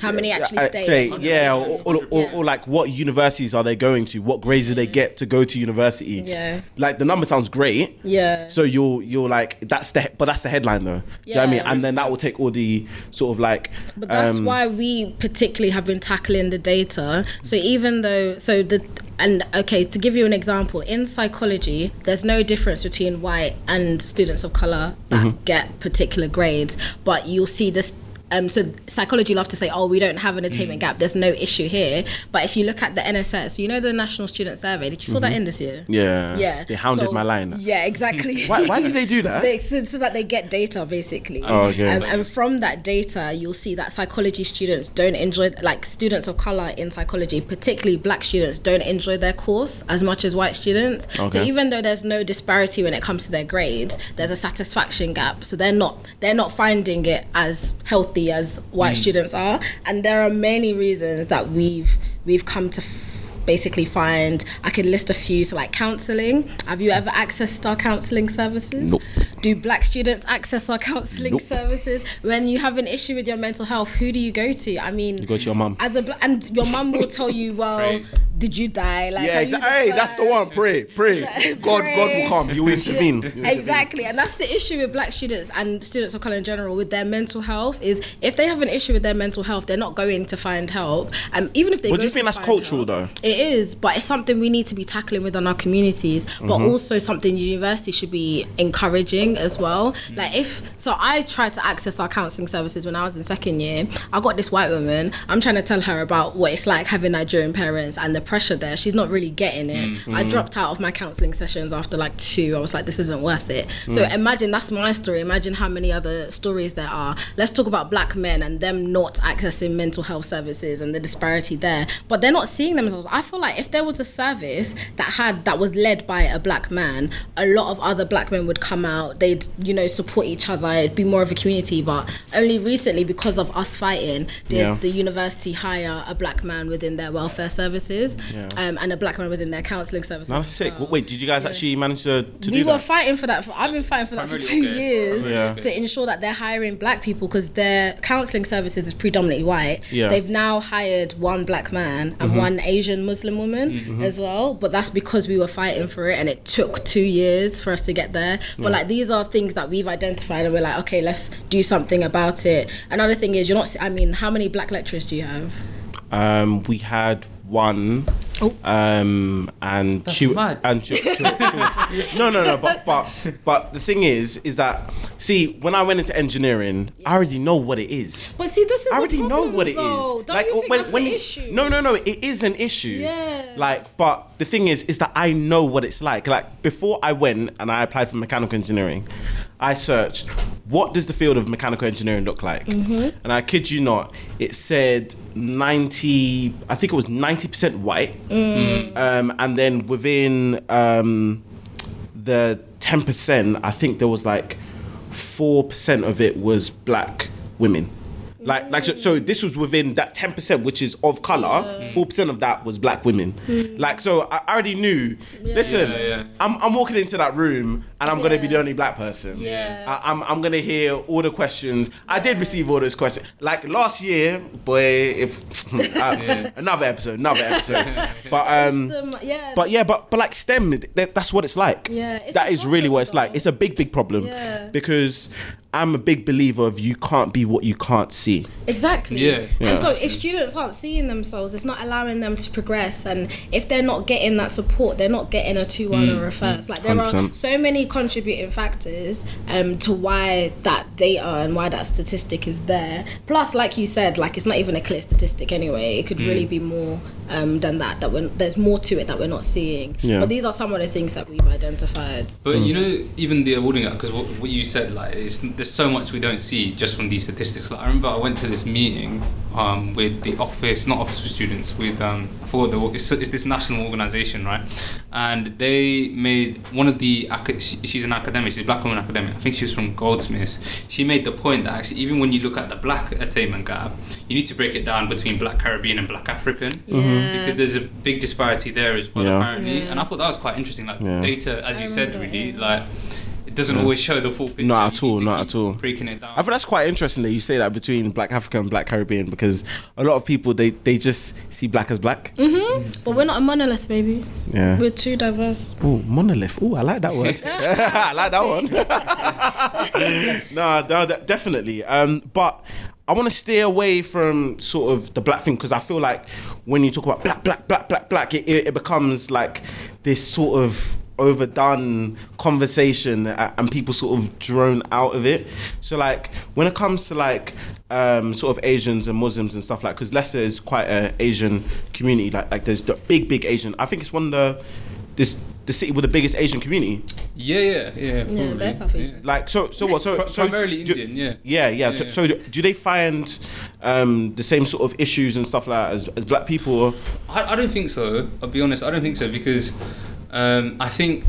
How many actually stay? say, yeah, or, or, or, Yeah. or like what universities are they going to? What grades do they get to go to university? Yeah. Like the number sounds great. Yeah. So you're you're like that's the but that's the headline though. Do you know what I mean? And then that will take all the sort of like. But that's um, why we particularly have been tackling the data. So even though, so the, and okay, to give you an example, in psychology, there's no difference between white and students of color that Mm-hmm. get particular grades, but you'll see this um, so psychology love to say, oh, we don't have an attainment gap. There's no issue here. But if you look at the NSS, you know the National Student Survey. Did you fill that in this year? Yeah. Yeah. They hounded So- my line. Yeah, exactly. Why, why did they do that? They, so, so that they get data basically. Oh, okay. Um, and from that data, you'll see that psychology students don't enjoy, like students of color in psychology, particularly black students, don't enjoy their course as much as white students. Okay. So even though there's no disparity when it comes to their grades, there's a satisfaction gap. So they're not they're not finding it as healthy as white mm. students are. And there are many reasons that we've we've come to. F- basically find i could list a few so like counseling have you ever accessed our counseling services Nope. Do black students access our counseling Nope. services when you have an issue with your mental health who do you go to i mean You go to your mum. as a bla- and your mum will tell you well Pray. did you die like yeah, are you exactly. Hey, that's the one. Pray, pray. God, God will come. He will intervene. He. Exactly, and that's the issue with black students and students of color in general with their mental health. Is if they have an issue with their mental health, they're not going to find help. Um, even if they, But go do you to think that's cultural, help- though? It is, but it's something we need to be tackling within our communities. But Mm-hmm. also something university should be encouraging as well. Like if so, I tried to access our counselling services when I was in second year. I got this white woman. I'm trying to tell her about what it's like having Nigerian parents and the pressure there. She's not really getting it. Mm-hmm. I dropped out of my counselling sessions after like two. I was like, this isn't worth it. So Mm. imagine that's my story. Imagine how many other stories there are. Let's talk about black men and them not accessing mental health services and the disparity there. But they're not seeing themselves. I feel like if there was a service that had that was led by a black man, a lot of other black men would come out. They'd you know support each other. It'd be more of a community. But only recently, because of us fighting, did Yeah. the university hire a black man within their welfare services Yeah. um, and a black man within their counselling services. No, as that's sick. well. Wait, did you guys actually manage to, to we do were that? fighting for that. For, I've been fighting for that for two okay. years Primarily, Yeah. okay. to ensure that they're hiring black people because their counselling services is predominantly white. Yeah. Mm-hmm. They've now hired one black man and one Asian Muslim woman as well. But that's because we were fighting for it and it took two years for us to get there. But like these are things that we've identified and we're like, okay, let's do something about it. Another thing is you're not. I mean, how many black lecturers do you have? Um, we had one. Oh. Um, and That's she mad. and she, she- she was, no, no, no. But but but the thing is, is that see, when I went into engineering, I already know what it is. But see, this is I already know what it is. Don't you think that's the you- issue? No, no, no. It is an issue. Yeah. Like, but the thing is, is that I know what it's like. Like before I went and I applied for mechanical engineering, I searched what does the field of mechanical engineering look like, Mm-hmm. and I kid you not, it said ninety. I think it was ninety percent white, Mm. um, and then within um, the ten percent, I think there was like four percent of it was black women. Like, like so, so this was within that ten percent, which is of color. Four percent of that was black women. Like, so I I already knew. Listen, Yeah, yeah. I'm, I'm walking into that room and I'm gonna be the only black person. Yeah. I, I'm, I'm gonna hear all the questions. I did receive all those questions. Like last year, boy, if uh, another episode, another episode. But um, The- yeah, but yeah, but but like STEM, that, that's what it's like. Yeah, it's that a is really what it's like. It's a big, big problem. Yeah. Because I'm a big believer of you can't be what you can't see. Exactly. Yeah. Yeah. And so if students aren't seeing themselves, it's not allowing them to progress. And if they're not getting that support, they're not getting a 2 1 or a first. Like there are 100%. so many contributing factors um, to why that data and why that statistic is there. Plus, like you said, like it's not even a clear statistic anyway. It could really be more um, than that. That we're, there's more to it that we're not seeing. Yeah. But these are some of the things that we've identified. But Mm. you know, even the awarding act, because what, what you said, like, it's, there's so much we don't see just from these statistics. Like, I remember I went to this meeting um, with the office, not office for students, with um, for the it's, it's this national organisation, right? And they made one of the she's an academic, she's a black woman academic. I think she was from Goldsmiths. She made the point that actually, even when you look at the black attainment gap, you need to break it down between black Caribbean and black African Yeah. because there's a big disparity there as well Yeah. apparently Yeah. and i thought that was quite interesting like Yeah. data as I you said remember really it. like it doesn't always show the full picture Not at all, not at all. breaking it down I think that's quite interesting that you say that between Black Africa and Black Caribbean because a lot of people they, they just see black as black. Mhm. But we're not a monolith, baby. Yeah. We're too diverse. Oh, monolith. Oh, I like that word. I like that one. no, no, definitely. Um, but I want to stay away from sort of the black thing because I feel like when you talk about black, black, black, black, black, it, it, it becomes like this sort of overdone conversation and people sort of drone out of it. So like when it comes to like um, sort of Asians and Muslims and stuff like, because Leicester is quite a Asian community. Like like there's the big big Asian. I think it's one of the this the city with the biggest Asian community. Yeah, yeah, yeah. probably. they're South Asian. Like so so what so Pri- so primarily do- Indian, yeah. Yeah, yeah. Yeah, so, yeah. so do they find um, the same sort of issues and stuff like that as, as black people? I, I don't think so. I'll be honest. I don't think so because um, I think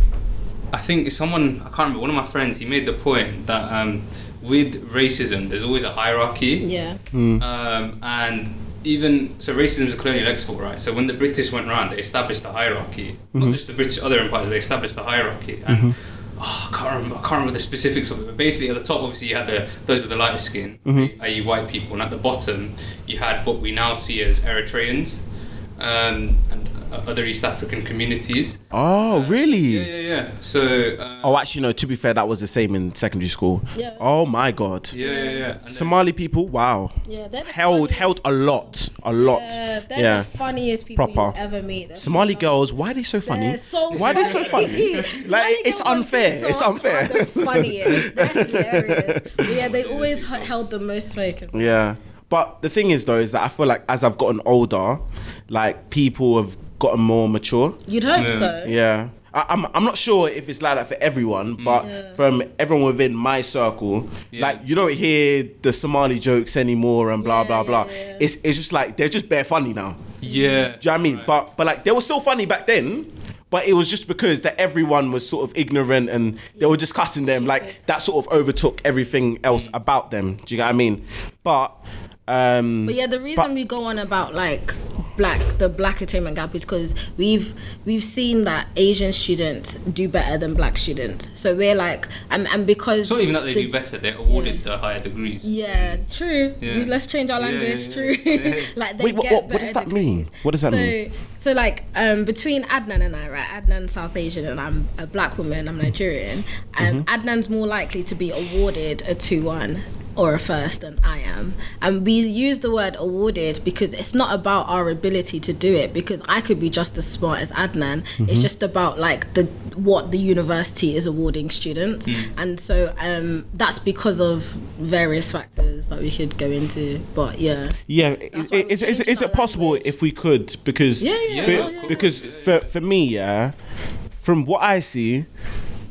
I think someone I can't remember. One of my friends he made the point that um, with racism there's always a hierarchy. Yeah. Um, and even so, racism is a colonial export, right? So when the British went around, they established the hierarchy. Not just the British, other empires. They established the hierarchy, and oh, I can't remember. I can't remember the specifics of it. But basically, at the top, obviously, you had the those with the lighter skin, i.e., white people, and at the bottom, you had what we now see as Eritreans um, and other East African communities. Oh, really? Yeah, yeah, yeah. So. Um, Oh, actually, no. To be fair, that was the same in secondary school. Yeah. Oh my god. yeah, yeah, yeah. And then- Somali people, wow. Yeah, they're the Held held a lot, a lot. Yeah, they're Yeah. the funniest people Proper. you ever meet. They're Somali so girls, why are they so funny? They're so why are they so funny? like Somali it's girls on unfair. It's TikTok unfair. are the funniest. They're hilarious. But yeah, they always held the most smoke as well. Yeah. But the thing is though is that I feel like as I've gotten older, like people have gotten more mature. You'd hope Yeah. so. Yeah. I, I'm, I'm not sure if it's like that for everyone, but Yeah. from everyone within my circle, Yeah. like you don't hear the Somali jokes anymore and blah Yeah, blah blah. yeah, yeah. It's it's just like they're just bare funny now. yeah. Do you know what I mean? Right. But but like they were still funny back then. But it was just because that everyone was sort of ignorant and they were just cussing them. Like that sort of overtook everything else Mm. about them. Do you get what I mean? But um But yeah, the reason But- we go on about like black the black attainment gap is because we've we've seen that Asian students do better than black students. So we're like and, and because It's not even that they the- do better; they're awarded the higher degrees. Yeah, true. Yeah. Let's change our language. yeah, True. yeah. like they Wait, what- get what- what does that mean? What does that so, mean? So like um, between Adnan and I, right? Adnan's South Asian and I'm a black woman. I'm Nigerian. Um, Mm-hmm. Adnan's more likely to be awarded a two-one or a first than I am. And we use the word awarded because it's not about our ability to do it because I could be just as smart as Adnan. Mm-hmm. It's just about like the what the university is awarding students. And so um, that's because of various factors that we could go into. But yeah. Yeah, is, is, is, is it possible language. if we could? Because Yeah, yeah, be- yeah, yeah. because for for me, yeah, from what I see,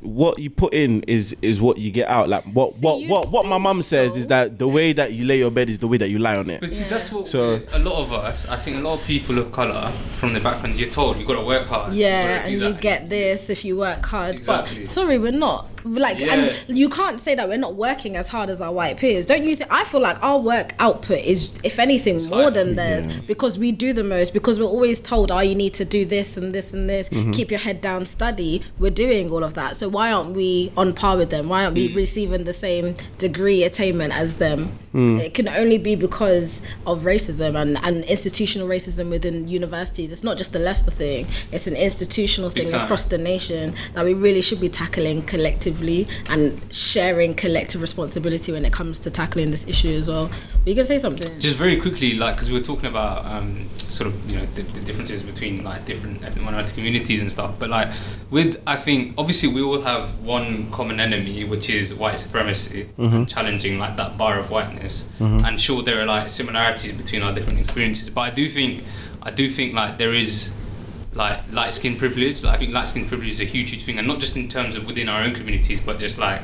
what you put in is is what you get out. Like what what what what my think mum says is that the way that you lay your bed is the way that you lie on it. But see, that's what So- a lot of us, I think a lot of people of colour from the backgrounds, you're told you've got to work hard. Yeah, gotta and you get this if you work hard. Exactly. But sorry, we're not. Like, Yeah. and you can't say that we're not working as hard as our white peers. Don't you think? I feel like our work output is, if anything, more higher. than theirs because we do the most. Because we're always told, "Oh, you need to do this and this and this. Mm-hmm. Keep your head down, study." We're doing all of that. So why aren't we on par with them? Why aren't Mm. we receiving the same degree attainment as them? Mm. It can only be because of racism and, and institutional racism within universities. It's not just the Leicester thing; it's an institutional thing across the nation that we really should be tackling collectively and sharing collective responsibility when it comes to tackling this issue as well. You gonna say something? Just very quickly, like, because we were talking about um, sort of, you know, the, the differences between like different minority communities and stuff. But like, with I think obviously we all have one common enemy, which is white supremacy, and challenging like that bar of whiteness. Mm-hmm. And sure, there are like similarities between our different experiences, but I do think, I do think like there is like light skin privilege. Like, I think light skin privilege is a huge, huge thing, and not just in terms of within our own communities, but just like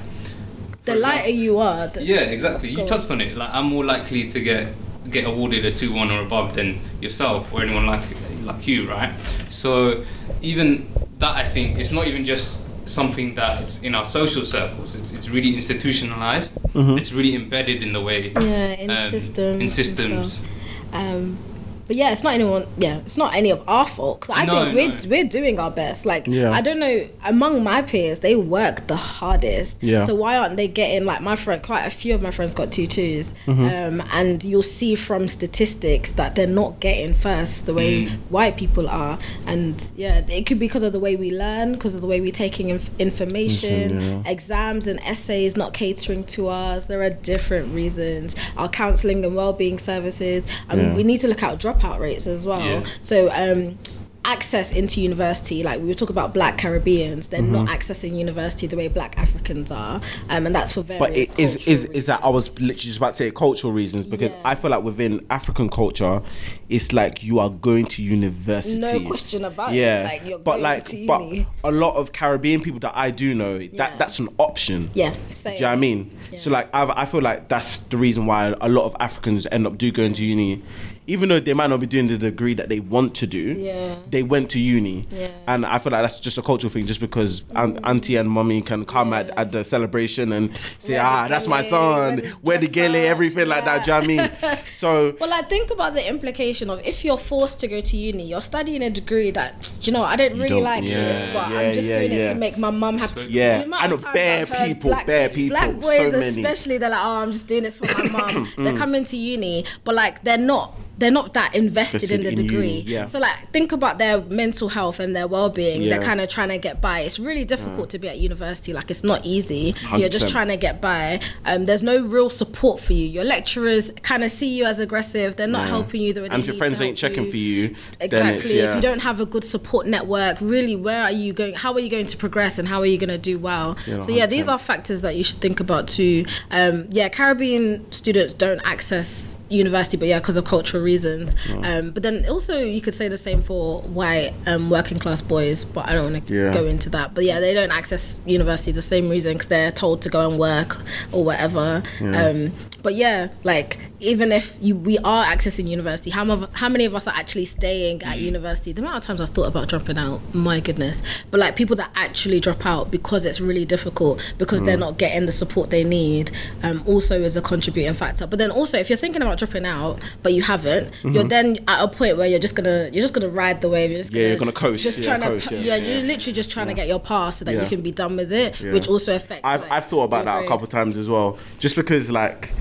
the lighter example- you are, the, yeah, exactly. You touched on it. Like I'm more likely to get get awarded a two one or above than yourself or anyone like like you, right? So even that, I think, it's not even just something that it's in our social circles. It's it's really institutionalized. It's really embedded in the way. yeah, in um, systems, In systems. stuff. Um, but yeah, it's not anyone. Yeah, it's not any of our fault because I No, think we're no. we're doing our best. Like Yeah. I don't know among my peers, they work the hardest. Yeah. So why aren't they getting like my friend? Quite a few of my friends got two twos, Mm-hmm. um, and you'll see from statistics that they're not getting first the way Mm. white people are. And yeah, it could be because of the way we learn, because of the way we're taking inf- information, yeah. exams and essays not catering to us. There are different reasons. Our counselling and wellbeing services, and Yeah. we need to look at dropout rates as well. Yeah. So um, access into university, like we were talking about black Caribbeans, they're not accessing university the way black Africans are. Um, and that's for various But it is is cultural is that I was literally just about to say cultural reasons because Yeah. I feel like within African culture, it's like you are going to university. No question about it. yeah. Like, but going like, to but a lot of Caribbean people that I do know, that Yeah. that's an option. Yeah, Do you know what I mean? So like, I, I feel like that's the reason why a lot of Africans end up do going to uni, even though they might not be doing the degree that they want to do. Yeah. They went to uni, Yeah. and I feel like that's just a cultural thing, just because an- auntie and mommy can come at, at the celebration and say, Wear ah, that's my son, wear the wear gele, up, everything like that. Do you know what I mean? So Well, like think about the implication of if you're forced to go to uni, you're studying a degree that you know I don't really don't- like yeah, this, but yeah, I'm just yeah, doing it to make my mum happy. Yeah, The amount I know of bare I've heard people, bare people, black boys so many. Mm. especially. They're like, oh, I'm just doing this for my mum. they're coming to uni, but like they're not. They're not that invested in the in degree. yeah. So like think about their mental health and their well-being. Yeah. They're kind of trying to get by. It's really difficult to be at university. Like it's not easy. So you're just trying to get by. Um, there's no real support for you. Your lecturers kind of see you as aggressive. They're not Yeah. helping you and if your friends ain't checking for you, then it's, Exactly. If you don't have a good support network, really, where are you going? How are you going to progress, and how are you going to do well? So yeah, these 100%. are factors that you should think about too. Um, yeah, Caribbean students don't access university, but yeah, because of cultural reasons. Um, but then also you could say the same for white um, working class boys, but I don't want to Yeah. go into that. But yeah, they don't access university the same reason because they're told to go and work or whatever. Um, but yeah, like even if you we are accessing university, how, mo- how many of us are actually staying at mm. university? The amount of times I've thought about dropping out, my goodness. But like people that actually drop out because it's really difficult because they're mm. not getting the support they need, um, also is a contributing factor. But then also, if you're thinking about dropping out but you haven't, you're mm-hmm. then at a point where you're just gonna you're just gonna ride the wave. You're just Yeah, gonna, you're gonna coast, Just yeah, trying coast, to yeah. yeah, Yeah. you're literally just trying to get your pass so that Yeah. you can be done with it, Yeah. which also affects. I've, like, I've thought about that a grade. couple times as well. Just because like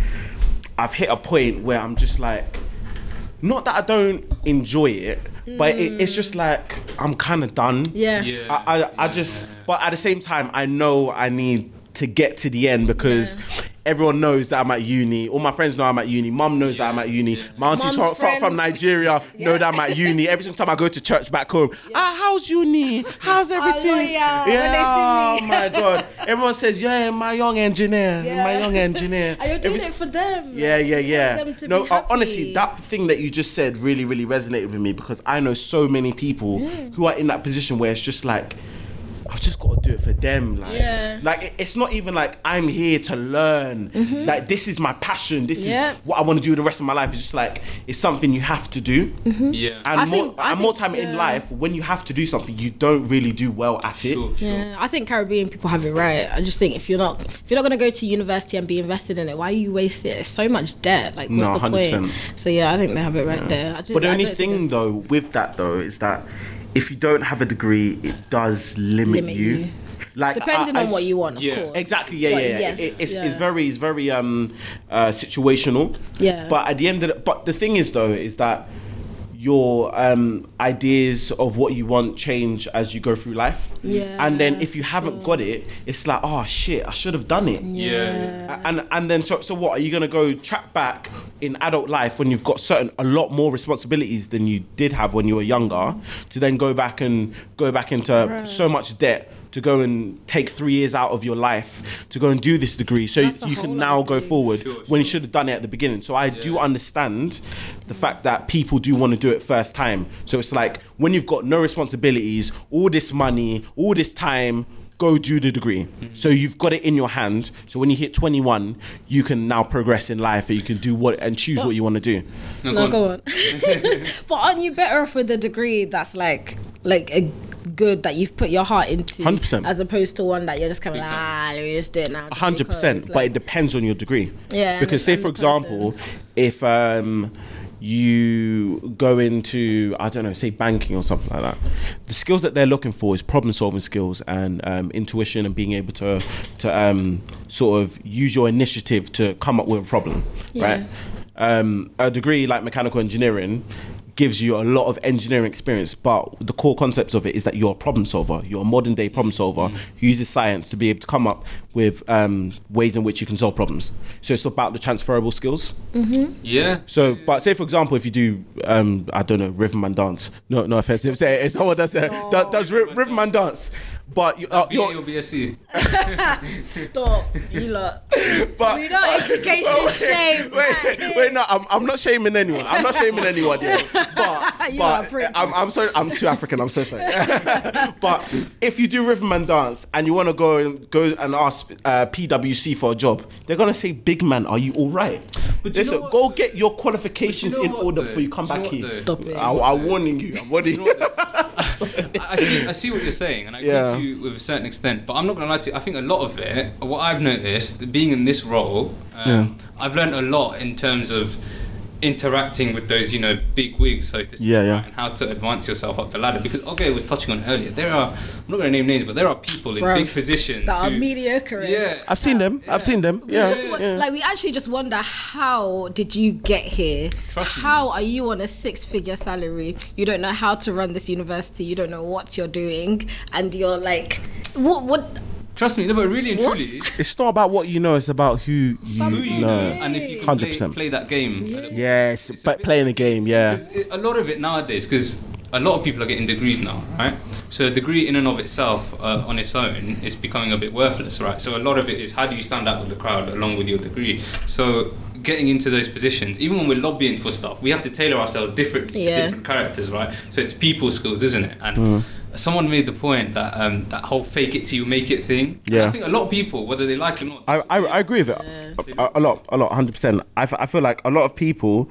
I've hit a point where I'm just like, not that I don't enjoy it, but it, it's mm. just like I'm kind of done. Yeah. Yeah. I, I, I just, but at the same time, I know I need to get to the end because everyone knows that I'm at uni. All my friends know I'm at uni. Mum knows that I'm at uni. My aunties from, from, from friends. Nigeria know that I'm at uni. Every single time I go to church back home, ah, how's uni? How's everything? lawyer, when they see oh my god! Everyone says, yeah, my young engineer, Yeah. my young engineer. Are you're doing Every- it for them. yeah, yeah, yeah. them to No, be uh, honestly, that thing that you just said really, really resonated with me because I know so many people who are in that position where it's just like, I've just got to do it for them. Like, Yeah. like it- it's not even like I'm here to learn. Like this is my passion. This Mm-hmm. Yeah. is what I want to do the rest of my life. It's just like it's something you have to do. Yeah. And I more, think- I and more think, time in life, when you have to do something, you don't really do well at it. Sure, sure. Yeah, I think Caribbean people have it right. I just think if you're not if you're not gonna go to university and be invested in it, why are you wasting it? It's so much debt. Like what's No, the 100%. point? So yeah, I think they have it right there. I just, But the only thing though with that though is that if you don't have a degree, it does limit, Limit you. you. Like depending I- I on what you want, of course. Exactly. Yeah, But yeah. yeah. yes, It- it's, yeah. it's very it's very um uh, situational. Yeah. But at the end of the, but the thing is though is that your um ideas of what you want change as you go through life. Yeah, And then if you haven't sure. got it, it's like oh shit, I should have done it. Yeah. And and then so so what are you gonna go track back in adult life when you've got certain a lot more responsibilities than you did have when you were younger to then go back and go back into so much debt to go and take three years out of your life to go and do this degree so That's you can now go doing. forward Sure, when you should have done it at the beginning. So I do understand the fact that people do want to do it first time. So it's like when you've got no responsibilities, all this money, all this time, go do the degree. Mm-hmm. So you've got it in your hand. So when you hit 21, you can now progress in life and you can do what and choose what you want to do. No, go on. but aren't you better off with a degree that's like like a good that you've put your heart into 100%. as opposed to one that you're just kind of like, time. ah, let me just do it now. just hundred percent. because, But like- it depends on your degree. Yeah, Because the- say and for the person. example, if um you go into I don't know, say banking or something like that, the skills that they're looking for is problem solving skills and um, intuition and being able to to um, sort of use your initiative to come up with a problem, Yeah. right? Um, a degree like mechanical engineering gives you a lot of engineering experience, but the core concepts of it is that you're a problem solver. You're a modern day problem solver who uses science to be able to come up with um, ways in which you can solve problems. So it's about the transferable skills. Yeah. So, but say for example, if you do, um, I don't know, rhythm and dance. No, no offensive. Say if someone does uh, does, does rhythm and dance, but you, uh, BA you're, or BSc. Stop, you lot. but We don't education wait, shame. Wait, wait, no, I'm, I'm not shaming anyone. I'm not shaming anyone here. But, You but. I'm, I'm sorry, I'm too African. I'm so sorry. but if you do rhythm and dance and you want to go and go and ask uh, PwC for a job, they're gonna say, "Big man, are you all right?" But you know Listen, what, go get your qualifications But you in know what, order though? before you come Do you back know here. though? Stop it. I, I'm warning you. I'm warning You you. know what, though? I, I see, I see what you're saying, and I Yeah. To you with a certain extent. But I'm not gonna lie to you. I think a lot of it, what I've noticed, being in this role, um, I've learned a lot in terms of interacting with those, you know, big wigs, so to speak, Yeah, yeah. right, and how to advance yourself up the ladder. Because Oge was touching on earlier. There are, I'm not gonna name names, but there are people in big positions That are mediocre. Yeah, I've seen them. I've seen them. We Yeah. just yeah. like we actually just wonder how did you get here? Trust me. how are you on a six-figure salary? You don't know how to run this university. You don't know what you're doing, and you're like, what? What? Trust me, no, but really and What? truly, It's not about what you know. It's about who you Something, who you know. know, and if you can play, 100%. play that game. Yes, It's a but bit- playing the game. Yeah. 'Cause it- a lot of it nowadays, because a lot of people are getting degrees now, right? So a degree in and of itself, uh, on its own, is becoming a bit worthless, right? So a lot of it is how do you stand out with the crowd along with your degree. So getting into those positions, even when we're lobbying for stuff, we have to tailor ourselves differently Yeah. to different characters, right? So it's people skills, isn't it? And Mm. Someone made the point that um, that whole fake it till you make it thing. Yeah. I think a lot of people, whether they like it or not, I, I, I agree with it a, a lot, a lot, hundred percent. I, f- I feel like a lot of people,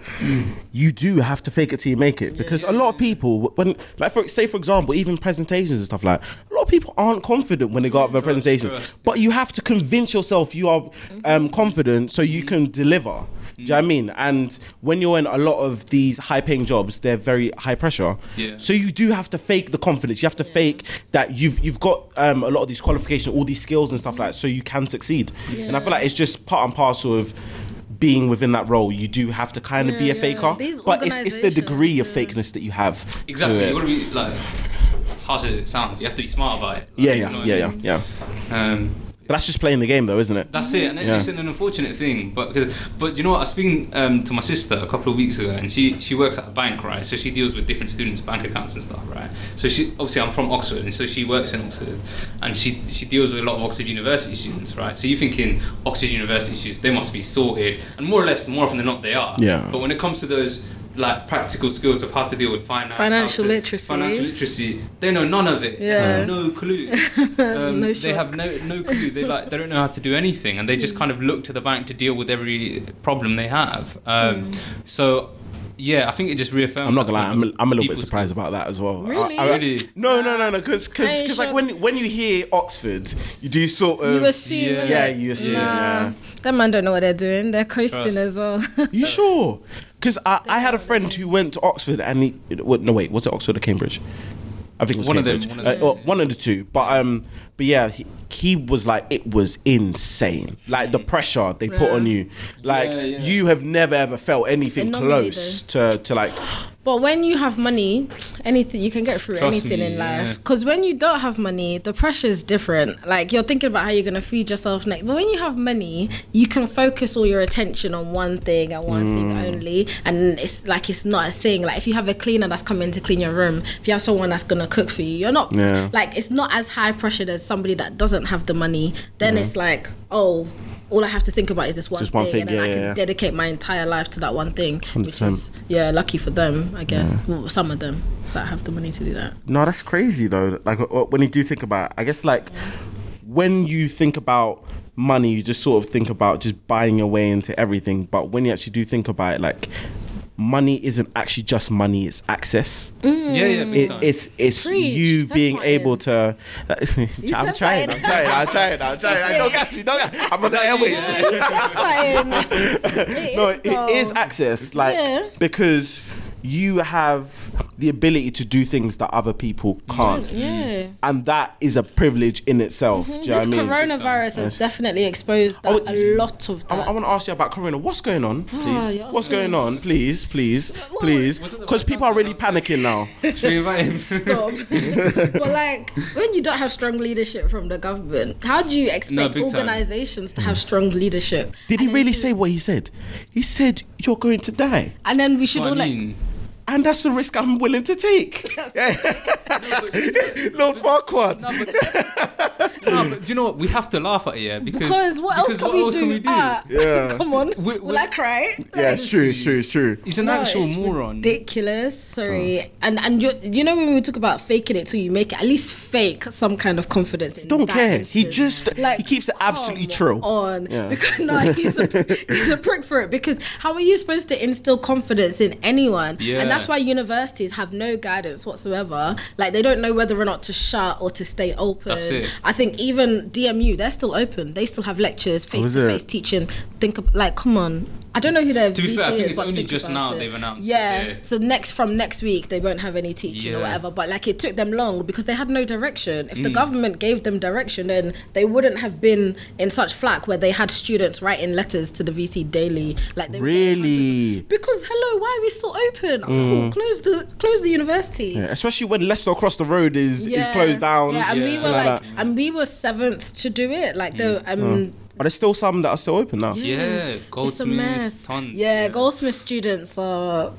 you do have to fake it till you make it because a lot of people, when like for say for example, even presentations and stuff like, a lot of people aren't confident when they go up for a presentation. trust, But you have to convince yourself you are um, confident so you can deliver. Do you know what I mean? And when you're in a lot of these high paying jobs, they're very high pressure. Yeah. So you do have to fake the confidence. You have to fake that you've you've got um, a lot of these qualifications, all these skills and stuff like that, so you can succeed. Yeah. And I feel like it's just part and parcel of being within that role. You do have to kind of be a faker, These but it's it's the degree of fakeness that you have. to exactly. You gotta be like, as harsh as it sounds, you have to be smart about it. Like, Yeah, you yeah, know yeah, I yeah, mean? yeah. Um, But that's just playing the game, though, isn't it? That's it, and Yeah. it's an unfortunate thing. But because, but you know what? I was speaking um, to my sister a couple of weeks ago, and she she works at a bank, right? So she deals with different students' bank accounts and stuff, right? So she obviously I'm from Oxford, and so she works in Oxford, and she she deals with a lot of Oxford University students, right? So you're thinking Oxford University students, they must be sorted, and more or less, more often than not, they are. Yeah. But when it comes to those like practical skills of how to deal with finance, Financial to- literacy. financial literacy, they know none of it. Yeah. have no clue. Um, No they have no no clue. They like they don't know how to do anything, and they just kind of look to the bank to deal with every problem they have. Um, So. Yeah, I think it just reaffirms. I'm not gonna lie. I'm a, people- I'm a little bit people's- surprised about that as well. Really? I- I- Really? No, no, no, no. Because I ain't because like when when you hear Oxford, you do sort of. You assume, yeah. Yeah, you assume, Nah, yeah. that man don't know what they're doing. They're coasting Trust. as well. You sure? Because I, I had a friend who went to Oxford and he. Well, no, wait, was it Oxford or Cambridge? I think it was One of them, Cambridge. one of them. Uh, one of the two. But um, but yeah, he, he was like, it was insane. Like the pressure they put on you. Like Yeah, yeah. you have never ever felt anything close to to like. But when you have money, anything you can get through Trust anything me, in life. yeah. Because when you don't have money, the pressure is different. Like you're thinking about how you're gonna feed yourself next. But when you have money, you can focus all your attention on one thing and one thing Mm. only, and it's like it's not a thing. Like if you have a cleaner that's coming to clean your room, if you have someone that's gonna cook for you, you're not Yeah. like it's not as high pressured as somebody that doesn't have the money. Then it's like oh. All I have to think about is this one Just thing, one thing, and then yeah, I can yeah, yeah. dedicate my entire life to that one thing, which 100%. is yeah, lucky for them, I guess. Well, some of them that have the money to do that. No, that's crazy though. Like uh, when you do think about, it, I guess like when you think about money, you just sort of think about just buying your way into everything. But when you actually do think about it, like money isn't actually just money; it's access. Yeah, yeah, It, it's it's Preach, you you being something. able to. Uh, I'm said trying. I'm something. trying. I'm trying. I'm trying. Don't gas me. Don't. Gas. I'm on the airways. no, it is access, like Yeah. because you have the ability to do things that other people can't. Yeah. Mm-hmm. And that is a privilege in itself. Do you mm-hmm. know This what I mean? coronavirus has definitely exposed that, Oh, a lot of I, that. want to ask you about Corona. What's going on, ah, please? you're What's going on, please, please, What- please? Because people are really panicking now. Should we invite him? Stop. but like, when you don't have strong leadership from the government, how do you expect big time. organizations to have mm-hmm. strong leadership? Did he And then really to- say what he said? He said you're going to die, And then we should What all I like. Mean, and that's the risk I'm willing to take. Lord Farquaad. no, but, no, but do you know what? We have to laugh at it, yeah, because Because what else because can what we, else do? can we do? Ah, Yeah. come on. We- Will I cry? Yeah, it's true. It's true. It's true. He's an No, actual it's moron. Ridiculous. Sorry. And and you you know when we talk about faking it till you make it, at least fake some kind of confidence. In Don't that care. He instance. just- he keeps it absolutely come true. On. Yeah. Because no, he's a he's a prick for it. Because how are you supposed to instill confidence in anyone? Yeah. And that's why universities have no guidance whatsoever. Like they don't know whether or not to shut or to stay open. That's it. I think even DMU, they're still open. They still have lectures, face is to it? face teaching. Think of, like, come on. I don't know who their To be VC fair, I think is, it's but only just now it. they've announced Yeah. that they- So next from next week they won't have any teaching or whatever. But like it took them long because they had no direction. If the Mm. government gave them direction, then they wouldn't have been in such flack where they had students writing letters to the VC daily. Like they were getting hundreds Really? of- Because hello, why are we still open? Cool, close the close the university. Yeah, especially when Leicester across the road is is closed down. Yeah, and we Yeah. were Like like, and we were seventh to do it. Like the Mm. um. Are there still some that are still open now? Yeah, Yes, it's a Goldsmiths, mess. tons, yeah, yeah. Goldsmith students are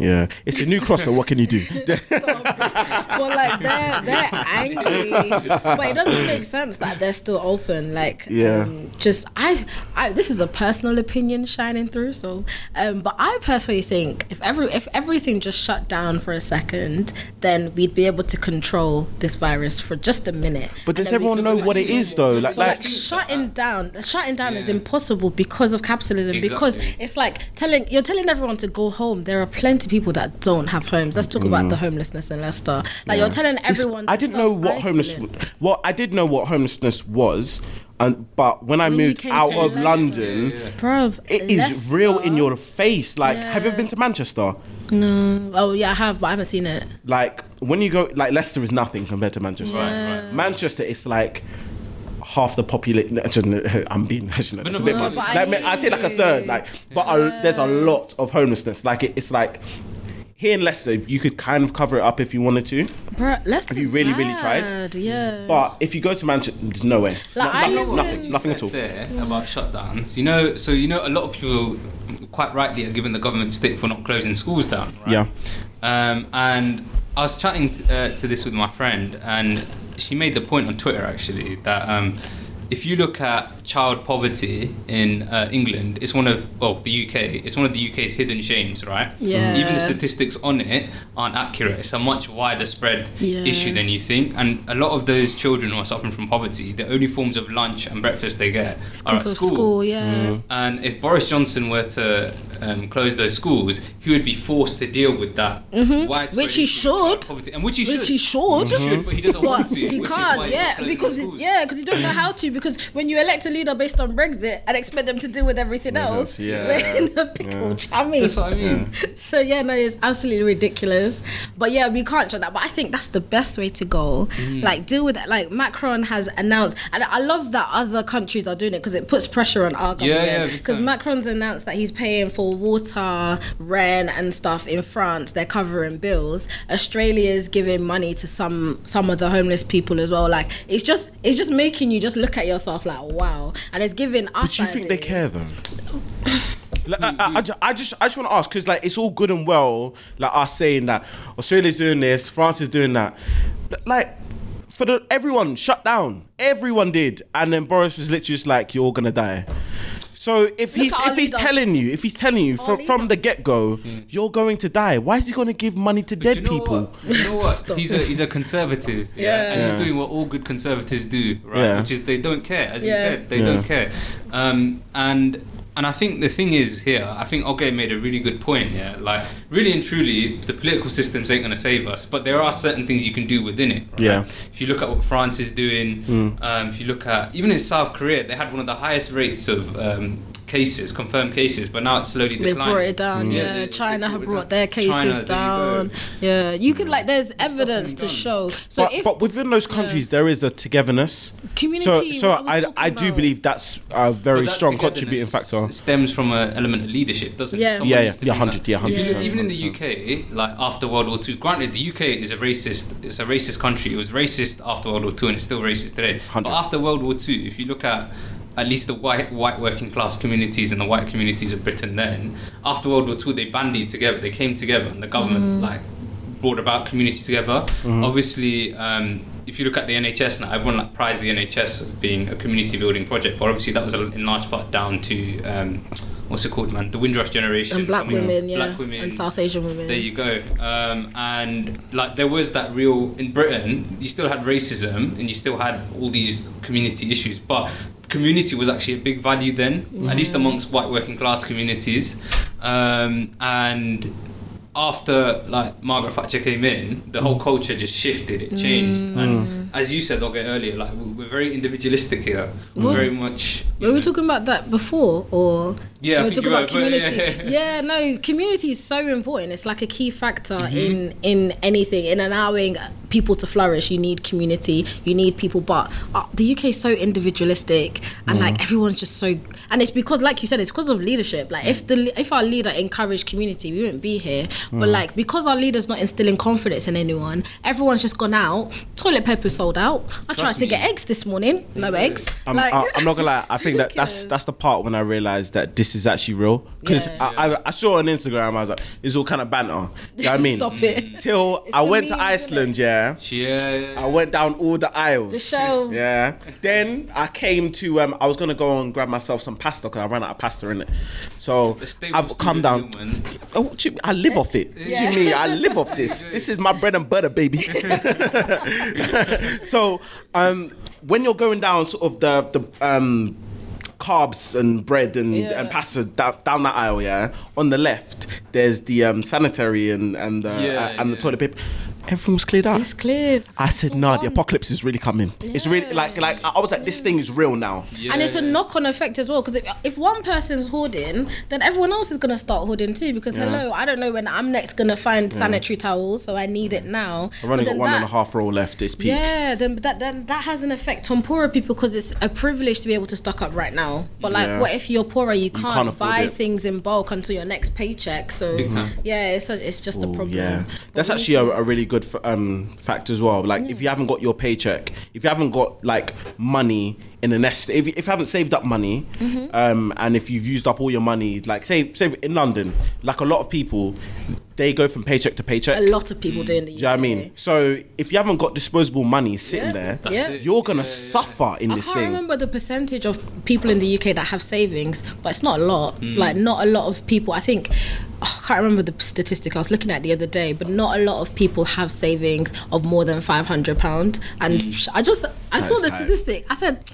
Yeah, it's a new crosser. What can you do? well, like they're they're angry, but it doesn't make sense that they're still open. Like, Yeah. um, just I, I, this is a personal opinion shining through. So, um, but I personally think if every if everything just shut down for a second, then we'd be able to control this virus for just a minute. But does And then we everyone know what it is normal. though? Like, like like shutting down, shutting down is impossible because of capitalism. Because it's like telling you're telling everyone to go home. There are plenty of people that don't have homes. Let's talk about the homelessness in Leicester. Like you're telling Mm. It's- everyone. I didn't know what homeless. Well, I did know what homelessness was, and but when I When you moved out of Leicester. London, Yeah, yeah. Bruv, it is real in your face. Like, have you ever been to Manchester? No. Oh yeah, I have, but I haven't seen it. Like when you go, like Leicester is nothing compared to Manchester. Right, right. Manchester, it's like half the population. I'm being, that's But a no, bit but- much. but I Like, hear I'd say like a third. Like, but a, there's a lot of homelessness. Like it, it's like here in Leicester, you could kind of cover it up if you wanted to. Bruh, Leicester's you really, really tried? Yeah. But if you go to Manchester, there's no way. Like, No- I nothing, nothing, nothing at all. There about shutdowns, you know. So you know, a lot of people quite rightly are giving the government stick for not closing schools down. Right? Yeah. Um, and I was chatting t- uh, to this with my friend, and she made the point on Twitter actually that um, if you look at child poverty in uh, England, it's one of well the UK, it's one of the UK's hidden shames, right? Yeah. Even the statistics on it aren't accurate. It's a much wider spread Yeah. issue than you think, and a lot of those children who are suffering from poverty, the only forms of lunch and breakfast they get are at of school. school, yeah. Mm. And if Boris Johnson were to um, close those schools, he would be forced to deal with that widespread Mm-hmm. Which he issue of child should. poverty. and which he Which should. he should. He should, but he doesn't want to. he which is why can't, yeah, because the schools. yeah, because you don't know how to. Because when you elect a leader based on Brexit and expect them to deal with everything else, yeah. we're in a pickle. I mean, That's what I mean. so yeah, no, it's absolutely ridiculous. But yeah, we can't shut that. But I think that's the best way to go. Mm. Like deal with it. Like Macron has announced, and I love that other countries are doing it because it puts pressure on our Yeah, yeah, government. Because time. Macron's announced that he's paying for water, rent, and stuff in France. They're covering bills. Australia's giving money to some some of the homeless people as well. Like it's just it's just making you just look at yourself like wow, and it's giving us. But you think they care though? Like, I, I, I I just, I just want to ask because like it's all good and well, like us saying that Australia's doing this, France is doing that, like for the everyone shut down, everyone did, and then Boris was literally just like, "You're all gonna die." So if he's if he's leader. telling you, if he's telling you from, from the get go, you're going to die. Why is he going to give money to Do dead you know people? What? You know what? he's a he's a conservative, yeah, Yeah. and Yeah. he's doing what all good conservatives do, right? Yeah. Which is they don't care, as you said, they Yeah. don't care. Um, and and I think the thing is here, I think Oge made a really good point. Yeah, like really and truly, the political systems ain't gonna save us, but there are certain things you can do within it. Right? Yeah. If you look at what France is doing, Mm. um, if you look at even in South Korea, they had one of the highest rates of um, cases, confirmed cases, but now it's slowly declining. They brought it down, Mm. yeah. they- they China have brought down. their cases China, there you down. Yeah, you could like. There's evidence to show. So but, if but within those countries, there is a togetherness. Community, So, so I I, I do believe that's a very that strong contributing factor. Stems from an element of leadership, doesn't Yeah. it? Someone Yeah, yeah, to yeah, 100, yeah, If 100%, Even in the UK, like after World War Two, granted the UK is a racist, it's a racist country. It was racist after World War Two, and it's still racist today. 100. But after World War Two, if you look at at least the white white working class communities and the white communities of Britain, then after World War Two, they bandied together. They came together, and the government like brought about communities together. Obviously, um, if you look at the NHS now, everyone like prides the NHS of being a community building project, but obviously that was in large part down to um, what's it called, man? The Windrush generation and black coming- women, yeah, black women, and South Asian women. there you go. Um, and like there was that real in Britain, you still had racism and you still had all these community issues, but community was actually a big value then, at least amongst white working class communities. Um, and after like Margaret Thatcher came in, the whole culture just shifted. It changed, and as you said, okay, earlier, like we- we're very individualistic here. We're Well, very much. you Were we know- talking about that before, or Yeah, we were talking about were, but community? yeah. yeah, no, community is so important. It's like a key factor Mm-hmm. in in anything in allowing people to flourish. You need community. You need people, but uh, the UK is so individualistic, and Mm. like everyone's just so. And it's because, like you said, it's because of leadership. Like if the if our leader encouraged community, we wouldn't be here. But Mm. like because our leader's not instilling confidence in anyone, everyone's just gone out. Toilet paper sold out. I tried to me. get eggs this morning. No eggs. I'm, like, I, I'm not gonna lie. I think that that's that's the part when I realized that this is actually real. Because Yeah. I, I, I saw on Instagram, I was like, "It's all kind of banter." You know what I mean? Stop it. Till It's I the went to memes, Iceland, yeah. Yeah. I went down all the aisles. The shelves. Yeah. Then I came to. Um, I was gonna go and grab myself some pasta because I ran out of pasta in it. So I've come down. meal. Oh, you- I live off it. What do you mean? I live off this. This is my bread and butter, baby. so, um, when you're going down sort of the the um, carbs and bread and, Yeah. and pasta down, down that aisle, yeah, on the left there's the um, sanitary and and the, Yeah, uh, and the toilet paper. Everything was cleared up. It's cleared. I said, It's all "Nah, the apocalypse is really coming. It's really like like I was like, this thing is real now. Yeah. And it's a knock-on effect as well because if, if one person's hoarding, then everyone else is gonna start hoarding too. Because hello, I don't know when I'm next gonna find sanitary towels, so I need it now. I've only But got then one that, and a half roll left. It's peak. Yeah, then that then that has an effect on poorer people because it's a privilege to be able to stock up right now. But like, Yeah. what if you're poorer? You can't, can't buy it. things in bulk until your next paycheck. So yeah, it's a, it's just a Ooh, problem. Yeah, that's we actually a, a really good f- um, fact as well. Like, if you haven't got your paycheck, if you haven't got like money in a nest, if, you- if you haven't saved up money, Mm-hmm. um, and if you've used up all your money, like say, say in London, like a lot of people, they go from paycheck to paycheck. a lot of people do in the UK. Do you know what I mean? So if you haven't got disposable money sitting Yeah. there, That's Yeah. you're gonna Yeah, yeah, yeah. suffer in I this thing. I can't thing. remember the percentage of people in the UK that have savings, but it's not a lot. Hmm. Like not a lot of people. I think oh, I can't remember the statistic I was looking at the other day, but not a lot of people have savings of more than five hundred pounds. And sh I just I saw the statistic. I said.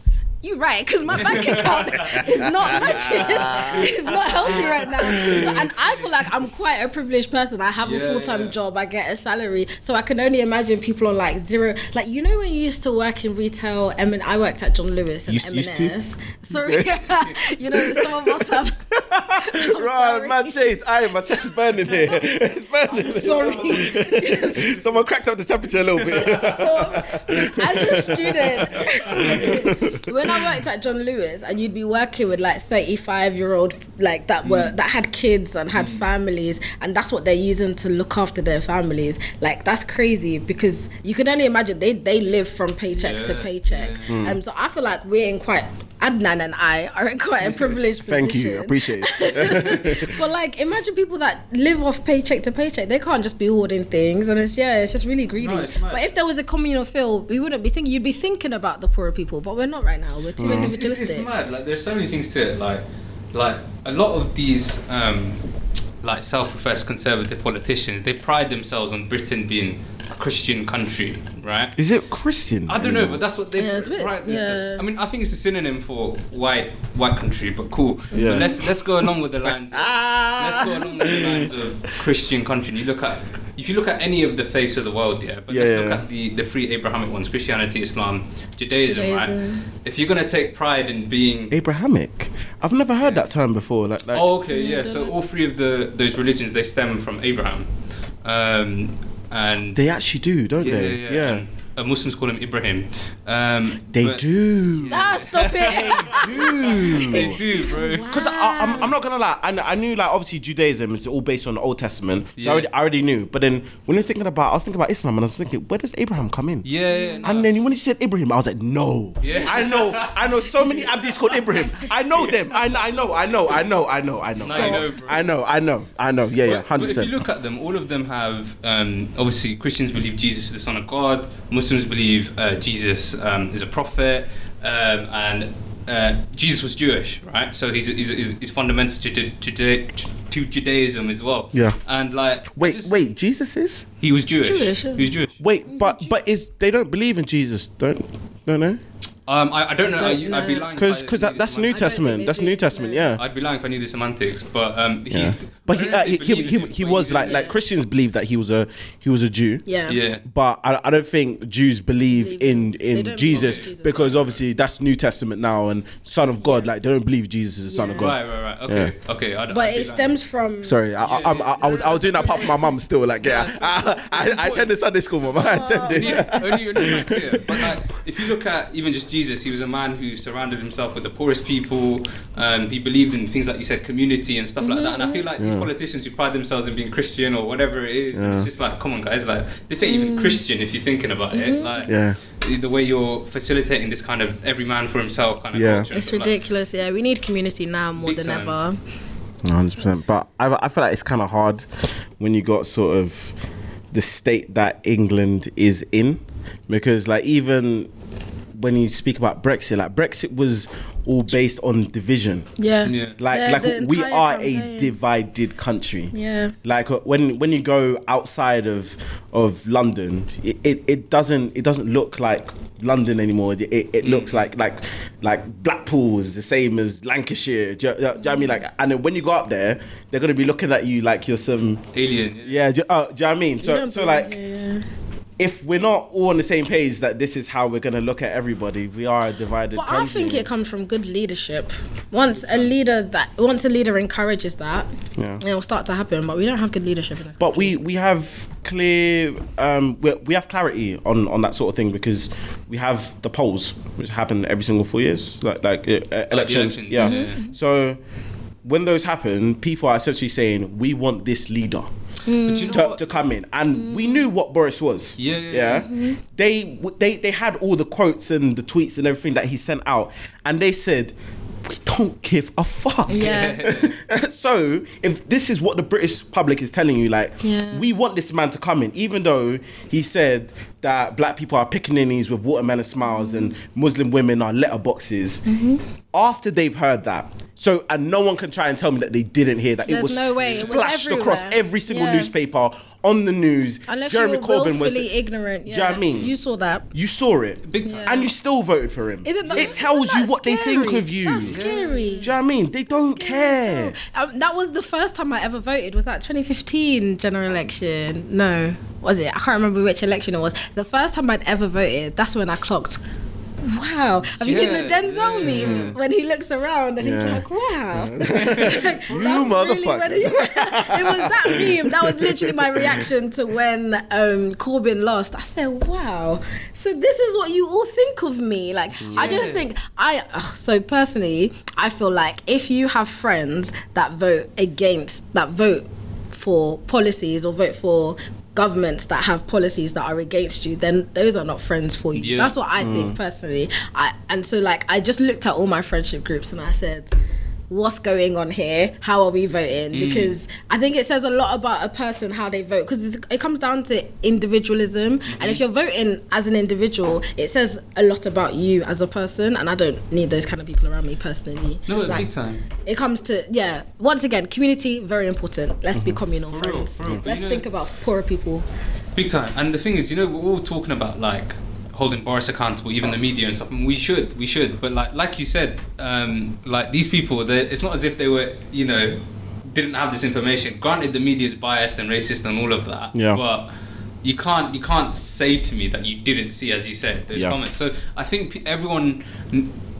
You're right, because my bank account is not matching. it's not healthy right now. So, and I feel like I'm quite a privileged person. I have a full time yeah. job. I get a salary, so I can only imagine people on like zero. Like you know when you used to work in retail. I mean, I worked at John Lewis and Used- used? M&S. Sorry, you know some of us have. I'm Right, sorry. man, shades. Aye, my chest is burning here. It's burning. Sorry. Someone cracked up the temperature a little bit. As a student, when I worked at John Lewis, and you'd be working with like thirty-five-year-old like that were mm. that had kids and had mm. families, and that's what they're using to look after their families. Like that's crazy because you can only imagine they they live from paycheck to paycheck. yeah. Mm. Um, so I feel like we're in quite. Adnan and I are in quite a privileged position. Thank you, appreciate it. But like, imagine people that live off paycheck to paycheck. They can't just be hoarding things, and it's yeah, it's just really greedy. No, but if there was a communal feel, we wouldn't be thinking. You'd be thinking about the poorer people, but we're not right now. We're too It's, it's, individualistic. it's mad. Like there's so many things to it. Like, like a lot of these, um, like self-professed conservative politicians, they pride themselves on Britain being a Christian country, right? Is it Christian? I don't know, but that's what they Yeah, it's bit- pride themselves. yeah. I mean, I think it's a synonym for white white country, but cool. Yeah. But let's let's go along with the lines. Of, let's go along with the lines of Christian country. And you look at if you look at any of the faiths of the world, yeah, but Yeah, let's yeah, look yeah. at the, the three Abrahamic ones Christianity, Islam, Judaism, right? If you're going to take pride in being. Abrahamic. I've never heard that term before. Like, like oh, okay, yeah. So all three of the those religions they stem from Abraham, um, and they actually do, don't yeah, they? yeah, yeah. And, uh, Muslims call him Ibrahim. Um, They but- do. Ah, stop it. they do. They do, bro. Because I'm, I'm not gonna lie, I, I knew like obviously Judaism is all based on the Old Testament, so Yeah. I, already, I already knew. But then when you're thinking about, I was thinking about Islam, and I was thinking, where does Abraham come in? Yeah, yeah. no. And then when you said Ibrahim, I was like, no. Yeah. I know, I know so many Abdis called Ibrahim. I know them. I, I know, I know, I know, I know, I know. Now know. I know, I know, I know. Yeah, yeah, But- hundred But if you look at them, all of them have um, obviously Christians believe Jesus is the Son of God. Muslims believe uh, Jesus um, is a prophet, um, and uh, Jesus was Jewish, right? So he's he's, he's, he's fundamental to, to, to, to Judaism as well. Yeah. And like, Wait, just- wait, Jesus is? he was Jewish. Jewish, yeah. He was Jewish. Wait, but but is they don't believe in Jesus, don't don't know? Um, I, I don't know. I, Don't I'd be lying. Because because that, that's New. Testament. That's New Testament. Yeah. I'd be lying if I knew the semantics, but um, he's. Yeah. But he, uh, actually he, he, he, him, he but was like didn't- like Christians believe that he was a he was a Jew. Yeah. Yeah. But I, I don't think Jews believe Believe in in- they in don't believe Jesus Jesus. because obviously that's New Testament now and Son of God. Like they don't believe Jesus is the Son of God. Right, right, right. Okay, okay. I'd, But I'd it stems from. Sorry, I, I, Yeah, I, yeah, I, I was I was doing that part for my mum still. Like yeah, I, I, I attended Sunday school, mum. I attended. only, only, only facts here. But like, if you look at even just Jesus, he was a man who surrounded himself with the poorest people. Um, he believed in things like you said, community and stuff like that. And I feel like these mm-hmm. politicians who pride themselves in being Christian or whatever it is, Yeah. it's just like, come on, guys, like this ain't even mm. Christian if you're thinking about it. Mm-hmm. Like, Yeah. the- the way you're facilitating this kind of every man for himself kind of Yeah. culture. It's stuff like- ridiculous. Yeah, we need community now more than time. ever. hundred percent. But I, I feel like it's kind of hard when you got sort of the state that England is in, because like even when you speak about Brexit, like Brexit was all based on division. Yeah. Yeah. Like The- like the we entire are a divided country. Yeah. Like uh, when when you go outside of of London, it, it, it doesn't it doesn't look like London anymore. It, it, it looks like like like Blackpool is the same as Lancashire. Do you, do you know what I mean? Like, and then when you go up there, they're gonna be looking at you like you're some Alien. yeah. Do, uh, do you know what I mean? So so like here, yeah. If we're not all on the same page that this is how we're gonna look at everybody, we are a divided But country. I think it comes from good leadership. Once a leader that once a leader encourages that, Yeah. it will start to happen. But we don't have good leadership in this. But we we have clear um we, we have clarity on on that sort of thing because we have the polls which happen every single four years like like uh, uh, elections, elections, yeah. yeah. so when those happen people are essentially saying we want this leader But you hmm. know to, what? to come in and we hmm. knew what Boris was Yeah, yeah, yeah. Hmm. they w- they they had all the quotes and the tweets and everything that he sent out and they said we don't give a fuck Yeah. so if this is what the British public is telling you, like Yeah. we want this man to come in, even though he said that black people are pickaninnies with watermelon smiles and Muslim women are letterboxes. Mm-hmm. After they've heard that, so and no one can try and tell me that they didn't hear that. it was no way. It was splashed across every single Yeah. newspaper on the news. Unless Jeremy you were Corbyn was. ignorant. Yeah. Do you know what I mean? You saw that. You saw it, Big time. and you still voted for him. Isn't that, it tells isn't you that what they think of you. That's scary. Do you know what I mean? They don't care. Um, that was the first time I ever voted. Was that 2015 general election? No, was it? I can't remember which election it was. The first time I'd ever voted. That's when I clocked. Wow, have you seen the Yeah, Denzel yeah. meme when he looks around and he's like, "Wow, You That's really it, it was that meme. That was literally my reaction to when um, Corbyn lost. I said, "Wow, so this is what you all think of me." Like, I just think I. ugh, so personally, I feel like if you have friends that vote against, that vote for policies or vote for governments that have policies that are against you then those are not friends for you. Yeah. that's what i think mm. personally. I and so like i just looked at all my friendship groups and i said what's going on here how are we voting Mm. because i think it says a lot about a person how they vote because it comes down to individualism Mm-hmm. and if you're voting as an individual it says a lot about you as a person and i don't need those kind of people around me personally No, Like, big time. it comes to yeah once again community very important let's be communal For real, friends for real. Let's you know- think about poorer people Big time. And the thing is, you know, we're all talking about like holding Boris accountable, even the media and stuff. And we should, we should. But like, like you said, um, like these people, it's not as if they were, you know, didn't have this information. Granted, the media is biased and racist and all of that. Yeah. But you can't you can't say to me that you didn't see, as you said, those Yeah. comments. So I think everyone,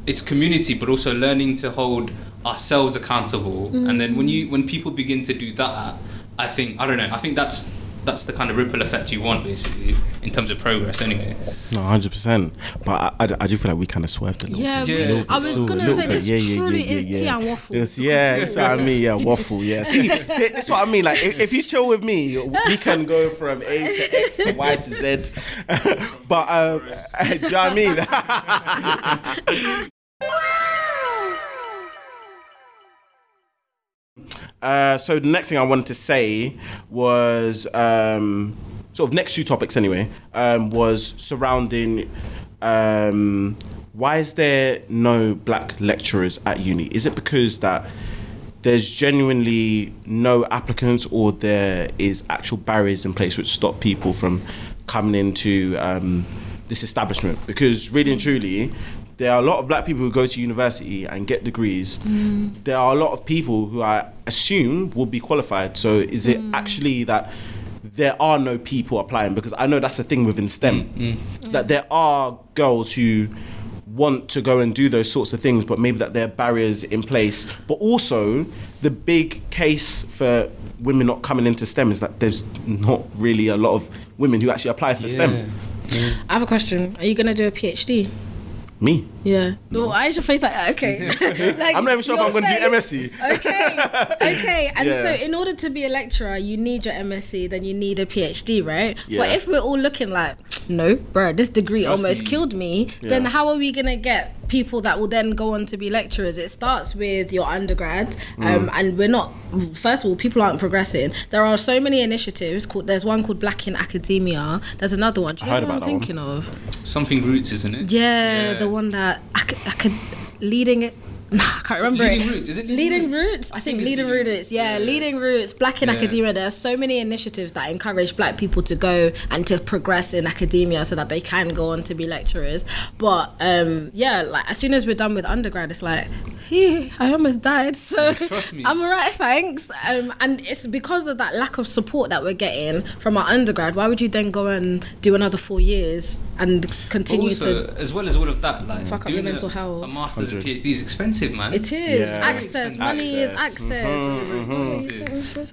it's community, but also learning to hold ourselves accountable. And then when you when people begin to do that, I think I don't know. I think that's that's the kind of ripple effect you want, basically, in terms of progress. Anyway. No, hundred percent. But I, I, I do feel like we kind of swerved a little. Yeah, bit. Yeah. we- little I bit was still, gonna say this Yeah, yeah, truly yeah, is yeah, tea and waffle. This- yeah, that's what I mean. Yeah, waffle. Yeah. See, that's what I mean. Like, if, if you chill with me, we can go from A to X to Y to Z. but um, do you know what I mean? Uh, so the next thing I wanted to say was um, sort of next two topics anyway um, was surrounding um, why is there no black lecturers at uni? Is it because that there's genuinely no applicants or there is actual barriers in place which stop people from coming into um, this establishment? Because really and truly, there are a lot of black people who go to university and get degrees. There are a lot of people who I assume will be qualified. So is it actually that there are no people applying? Because I know that's the thing within STEM, mm, mm. that mm. there are girls who want to go and do those sorts of things, but maybe that there are barriers in place. But also, the big case for women not coming into STEM is that there's not really a lot of women who actually apply for STEM. I have a question. Are you gonna do a PhD? Me. Yeah. No. Why is your face like? Uh, okay. like, I'm not even sure if I'm going to do MSc. Okay. Okay. And Yeah. so, in order to be a lecturer, you need your MSc, then you need a PhD, right? Yeah. But if we're all looking like, no, bro, this degree Trust almost me. killed me, then how are we gonna get people that will then go on to be lecturers? It starts with your undergrad, um, Mm. and we're not. First of all, people aren't progressing. There are so many initiatives. Called, there's one called Black in Academia. There's another one. Do you I heard know what about I'm that one. thinking of? Something roots, isn't it? Yeah, the one that I I could leading it. Nah, I can't remember Leading it. Roots, is it Leading Leading Roots? Roots? I think it's Leading Leading Roots. Roots, Yeah, yeah. Leading Roots. Black in Yeah. academia. There are so many initiatives that encourage black people to go and to progress in academia so that they can go on to be lecturers. But um, yeah, like as soon as we're done with undergrad, it's like, hey, I almost died. So Trust me. I'm alright, thanks. Um, and it's because of that lack of support that we're getting from our undergrad. Why would you then go and do another four years and But continue also, to as well as all of that, like Fuck up doing your mental a, health. a master's and PhD is expensive, man. It is Yeah. access. Money is Access. access.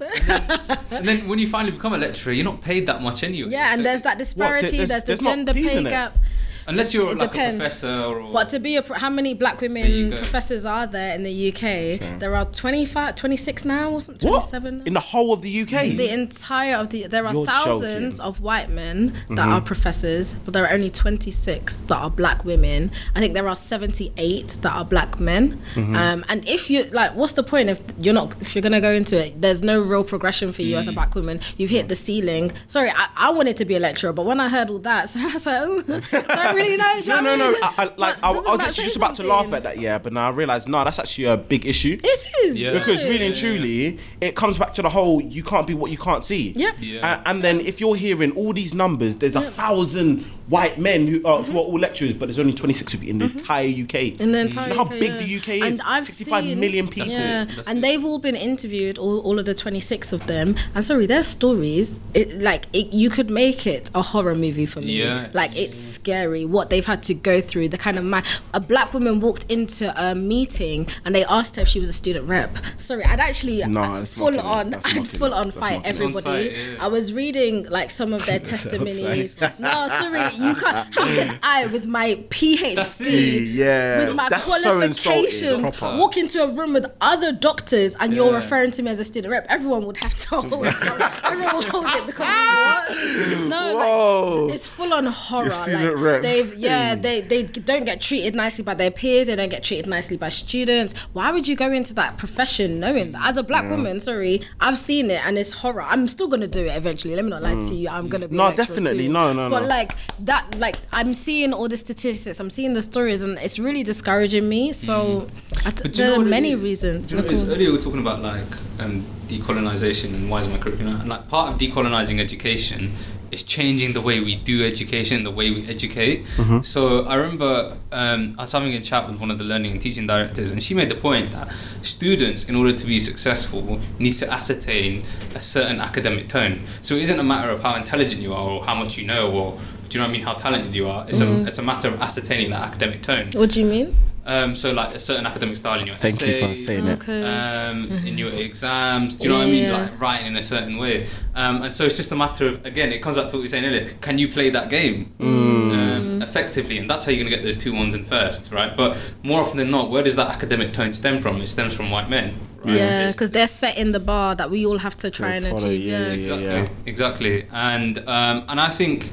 and then when you finally become a lecturer, you're not paid that much anyway. yeah, and So- there's that disparity. there's- there's, the there's not gender pay gap. it? Gap. unless you're it like depends. a professor or. But to be a, pro- how many black women professors are there in the UK? There are 25, 26 now or something, What? 27. In the whole of the UK? the entire of the there are You're thousands joking. of white men that mm-hmm. are professors, but there are only 26 that are black women. I think there are 78 that are black men. Mm-hmm. Um, and if you like, what's the point if you're not if you're gonna go into it? There's no real progression for you as a mm. black woman. You've hit the ceiling. Sorry, I, I wanted to be a lecturer, but when I heard all that, so I was like, oh, don't really know. do you No, no, know no. I, mean? I, like, I, I was that just about to laugh at that, yeah, but now I realised, no, that's actually a big issue. It is Yeah. Because really and truly, it comes back to the whole you can't be what you can't see. Yep. Yeah. A- And, then if you're hearing all these numbers, there's a thousand white men who are, who are all lecturers, but there's only 26 of you in the entire UK. Mm-hmm. in the entire Do you know how big yeah. the UK is? And I've 65 seen- million people. Yeah, and it. they've all been interviewed, all, all of the 26 of them. And sorry, their stories, it, like, it, you could make it a horror movie for me. Yeah. Like, it's scary what they've had to go through. The kind of man, a black woman walked into a meeting and they asked her if she was a student rep. Sorry, I'd actually No, uh, that's full mocking it. on, That's I'd full on fight everybody. Site, yeah. I was reading like some of their testimonies. no, sorry, you can't. How can I, with my PhD, Yeah, with my that's so qualifications, Proper. walk into a room with other doctors and you're referring to me as a student rep, everyone would have to hold it. everyone would hold it because what? No, Whoa. like, it's full on horror. student Like rep. they've yeah, they they don't get treated nicely by their peers, they don't get treated nicely by students. Why would you go into that profession knowing that? As a black woman, sorry, I've seen it and it's horror. I'm still gonna do it eventually. Let me not lie to mm. you. I'm gonna be No, definitely. soon. No, no, But no. like that like I'm seeing all the statistics, I'm seeing the stories and it's really discouraging me. So I t- But do you there are many is? reasons. Do you know what it is? Nicole. Earlier we were talking about like um, decolonization and why is my curriculum and like part of decolonizing education is changing the way we do education, the way we educate. So I remember um, I was having a chat with one of the learning and teaching directors, and she made the point that students, in order to be successful, need to ascertain a certain academic tone. So it isn't a matter of how intelligent you are or how much you know or do you know what I mean? How talented you are. It's a it's a matter of ascertaining that academic tone. What do you mean? Um, so like a certain academic style in your Thank you for essays, saying it. Okay. um, in your exams. Do you know what I mean? Like writing in a certain way. Um, and so it's just a matter of again, it comes back to what we were saying earlier. Can you play that game um, effectively? And that's how you're gonna get those two ones in first, right? But more often than not, where does that academic tone stem from? It stems from white men. Right? Yeah, because they're setting the bar that we all have to try and follow, achieve. yeah, Yeah. yeah. exactly, exactly. And um, and I think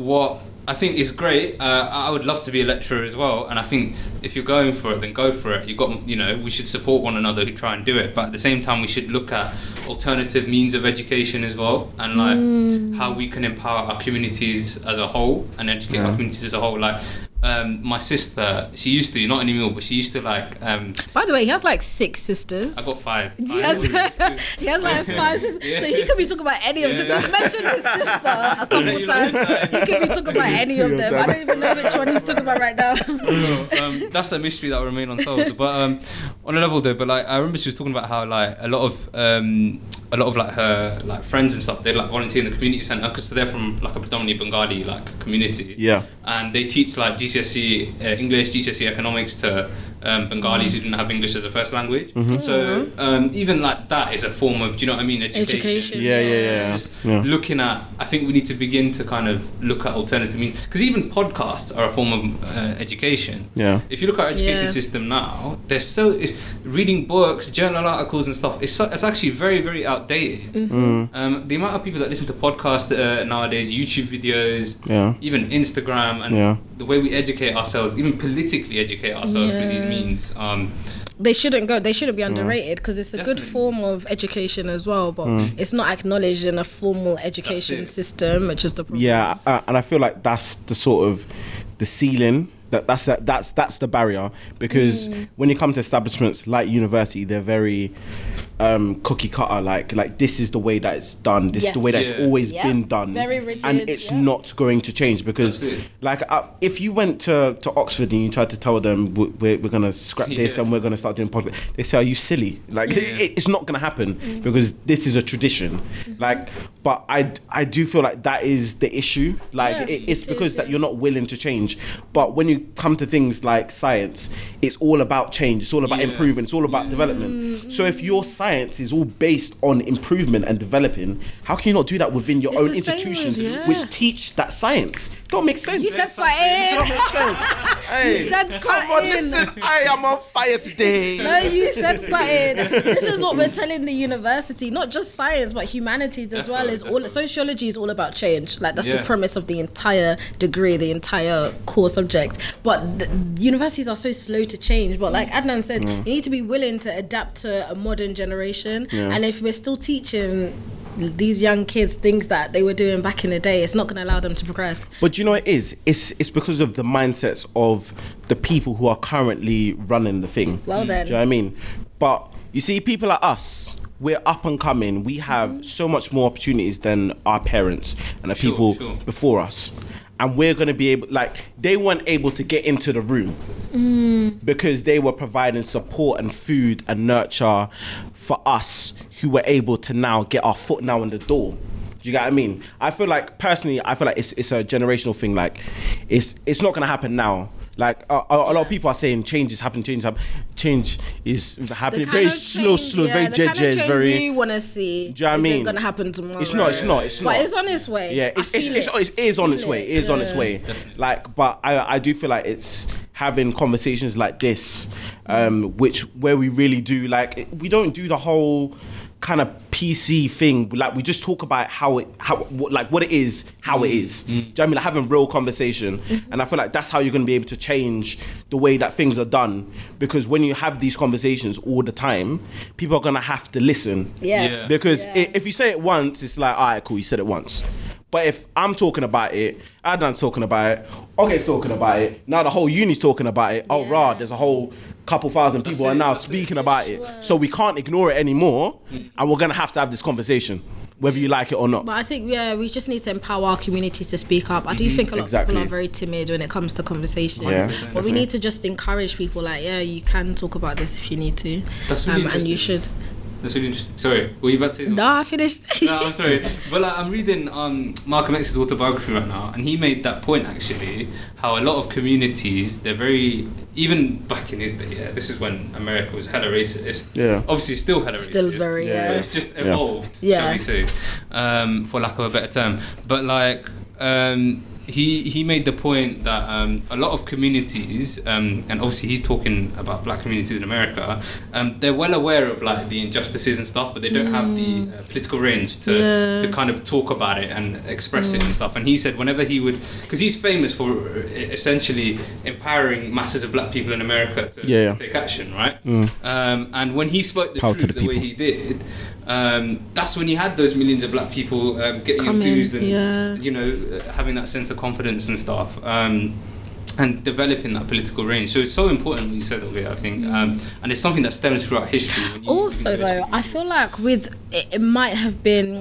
what I think is great. Uh, I would love to be a lecturer as well, and I think if you're going for it, then go for it. You got, you know, we should support one another who try and do it, but at the same time, we should look at alternative means of education as well, and like how we can empower our communities as a whole and educate our communities as a whole. Like um, my sister, she used to, not anymore, but she used to like. Um, By the way, he has like six sisters. I got five. He has, he has like five sisters. Yeah. So he could be talking about any of them. Because he mentioned his sister a couple You times. He could be talking about any of them. I don't even know which one he's talking about right now. um, that's a mystery that will remain unsolved. But um, on a level though, but like I remember she was talking about how like a lot of um, a lot of like her like friends and stuff they like volunteer in the community centre because they're from like a predominantly Bengali like community. Yeah. And they teach like GCSE uh, English, GCSE economics to um, Bengalis who didn't have English as a first language. So um, even like that is a form of, do you know what I mean, education. Education. Yeah, yeah, yeah. It's just yeah. looking at i think we need to begin to kind of look at alternative means because even podcasts are a form of uh, education Yeah. if you look at our education Yeah. system now there's so it's, reading books journal articles and stuff it's, so, it's actually very very outdated Mm. um, the amount of people that listen to podcasts uh, nowadays youtube videos Yeah. even instagram and Yeah. the way we educate ourselves even politically educate ourselves with these Yeah. Means um, they shouldn't go. They shouldn't be underrated because it's a good form of education as well. But it's not acknowledged in a formal education system, which is the problem. Yeah, uh, and I feel like that's the sort of the ceiling. That that's that, that's that's the barrier because Mm. when you come to establishments like university, they're very um, cookie cutter. Like like this is the way that it's done. This is the way that it's always Yeah. been done, Very rigid, and it's yeah. not going to change because like uh, if you went to, to Oxford and you tried to tell them we- we're, we're gonna scrap this and we're gonna start doing podcast, they say, "Are you silly?" Like it, it's not gonna happen Mm. because this is a tradition. Mm-hmm. Like, but I I do feel like that is the issue. Like Yeah, it, it's it because is, that yeah. you're not willing to change. But when you come to things like science, it's all about change. It's all about Yeah. improvement. It's all about development. So if your science is all based on improvement and developing, how can you not do that within your It's own institutions with- yeah. which teach that science? Don't make sense. You said Don't something. make sense. Hey, You said come on, listen. I am on fire today. No, you said something. this is what we're telling the university, not just science, but humanities as well. Is all sociology is all about change. Like that's the Yeah. premise of the entire degree, the entire core subject. But the, universities are so slow to change. But like Adnan said, mm. you need to be willing to adapt to a modern generation. Yeah. And if we're still teaching these young kids things that they were doing back in the day, it's not going to allow them to progress. But you know what it is? It's it's because of the mindsets of the people who are currently running the thing. Well then. Do you know what I mean? But you see, people like us, we're up and coming. We have mm-hmm. so much more opportunities than our parents and the Sure, people sure. before us. And we're gonna be able, like, they weren't able to get into the room mm. because they were providing support and food and nurture for us who were able to now get our foot now in the door. Do you get what I mean? I feel like personally, I feel like it's it's a generational thing. Like, it's it's not gonna happen now. Like a, a, lot of people are saying change is happening, change is happening. Change is happening very kind slow, change- slow, yeah, very the kind of change very. we want to see. Do you know what I mean? gonna happen tomorrow. It's not. It's not. It's not. But it's on its way. Yeah, I it's, it's, it's, it's, it is on its way. it. It is on its way. Like, but I, I do feel like it's having conversations like this, um, which where we really do like we don't do the whole kind of PC thing. Like we just talk about how it, how what, like what it is, how it is. Do you know what I mean? Like having real conversation, and I feel like that's how you're gonna be able to change the way that things are done. Because when you have these conversations all the time, people are gonna have to listen. Yeah. Yeah. Because Yeah. i if you say it once, it's like, all right, cool, you said it once. But if I'm talking about it, Adnan's talking about it, Oge's talking about it, now the whole uni's talking about it, oh, Yeah. rah, there's a whole couple thousand people are now speaking about it. So we can't ignore it anymore, and we're gonna have to have this conversation, whether you like it or not. But I think yeah, we just need to empower our communities to speak up. I do think a lot Exactly. of people are very timid when it comes to conversations. Yeah, but definitely. we need to just encourage people like, yeah, you can talk about this if you need to, That's really um, and you should. That's really interesting. Sorry, were you about to say something? No, I finished. no, I'm sorry. But like, I'm reading um, Malcolm X's autobiography right now, and he made that point actually. How a lot of communities, they're very even back in his day. Yeah, this is when America was hella racist. Yeah. Obviously, still hella Still racist. Still very, Yeah. But it's just evolved, Yeah. shall we say, um, for lack of a better term. But like. Um, he, he made the point that um, a lot of communities, um, and obviously he's talking about black communities in America, um, they're well aware of like the injustices and stuff, but they don't have the uh, political range to, Yeah. to kind of talk about it and express it and stuff. And he said whenever he would, because he's famous for essentially empowering masses of black people in America to, Yeah, yeah. to take action, right? Um, and when he spoke the Power to truth the the, way people. he did, um, that's when you had those millions of black people um, getting enthused and yeah. you know uh, having that sense of confidence and stuff. Um, and developing that political range, so it's so important what you said it. I think, um, and it's something that stems throughout history. Also though i feel like with it, it might have been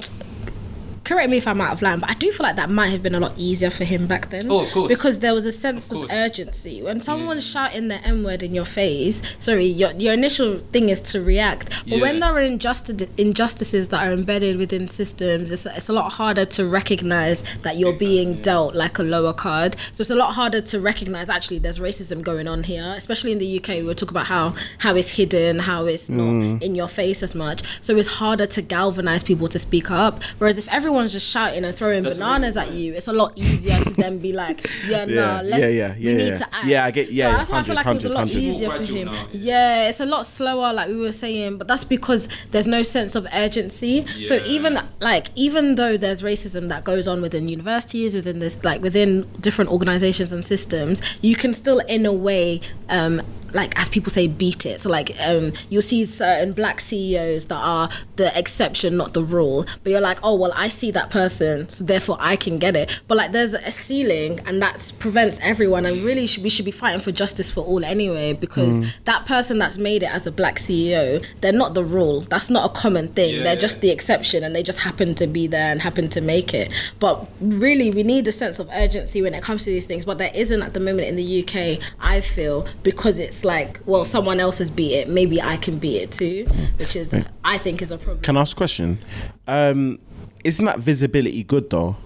correct me if i'm out of line but i do feel like that might have been a lot easier for him back then. Oh, of course. because there was a sense Of of, urgency. When someone's shouting the n-word in your face sorry your, your initial thing is to react. But when there are injustice, injustices that are embedded within systems it's, it's a lot harder to recognize that you're being dealt like a lower card. So it's a lot harder to recognize actually there's racism going on here especially in the uk we talk about how how it's hidden how it's not mm. in your face as much. So it's harder to galvanize people to speak up. Whereas if everyone's just shouting and throwing That's bananas really at you. It's a lot easier to then be like yeah Yeah, nah let's yeah, yeah, we yeah, need yeah. to act Yeah, I get- yeah, so yeah, that's why I feel like it was a lot 100. easier for him. now, yeah. It's a lot slower like we were saying but that's because there's no sense of urgency. So even like even though there's racism that goes on within universities within this like within different organizations and systems you can still in a way um like as people say beat it. So like um you'll see certain black ceos that are the exception not the rule. But you're like oh well i see that person so therefore i can get it. But like there's a ceiling and that prevents everyone and really should, we should be fighting for justice for all anyway because that person that's made it as a black ceo they're not the rule. That's not a common thing. Yeah, they're just the exception and they just happen to be there and happen to make it. But really we need a sense of urgency when it comes to these things. But there isn't at the moment in the uk i feel because it's like well someone else has beat it maybe i can beat it too which is i think is a problem Can I ask a question? Um, isn't that visibility good though?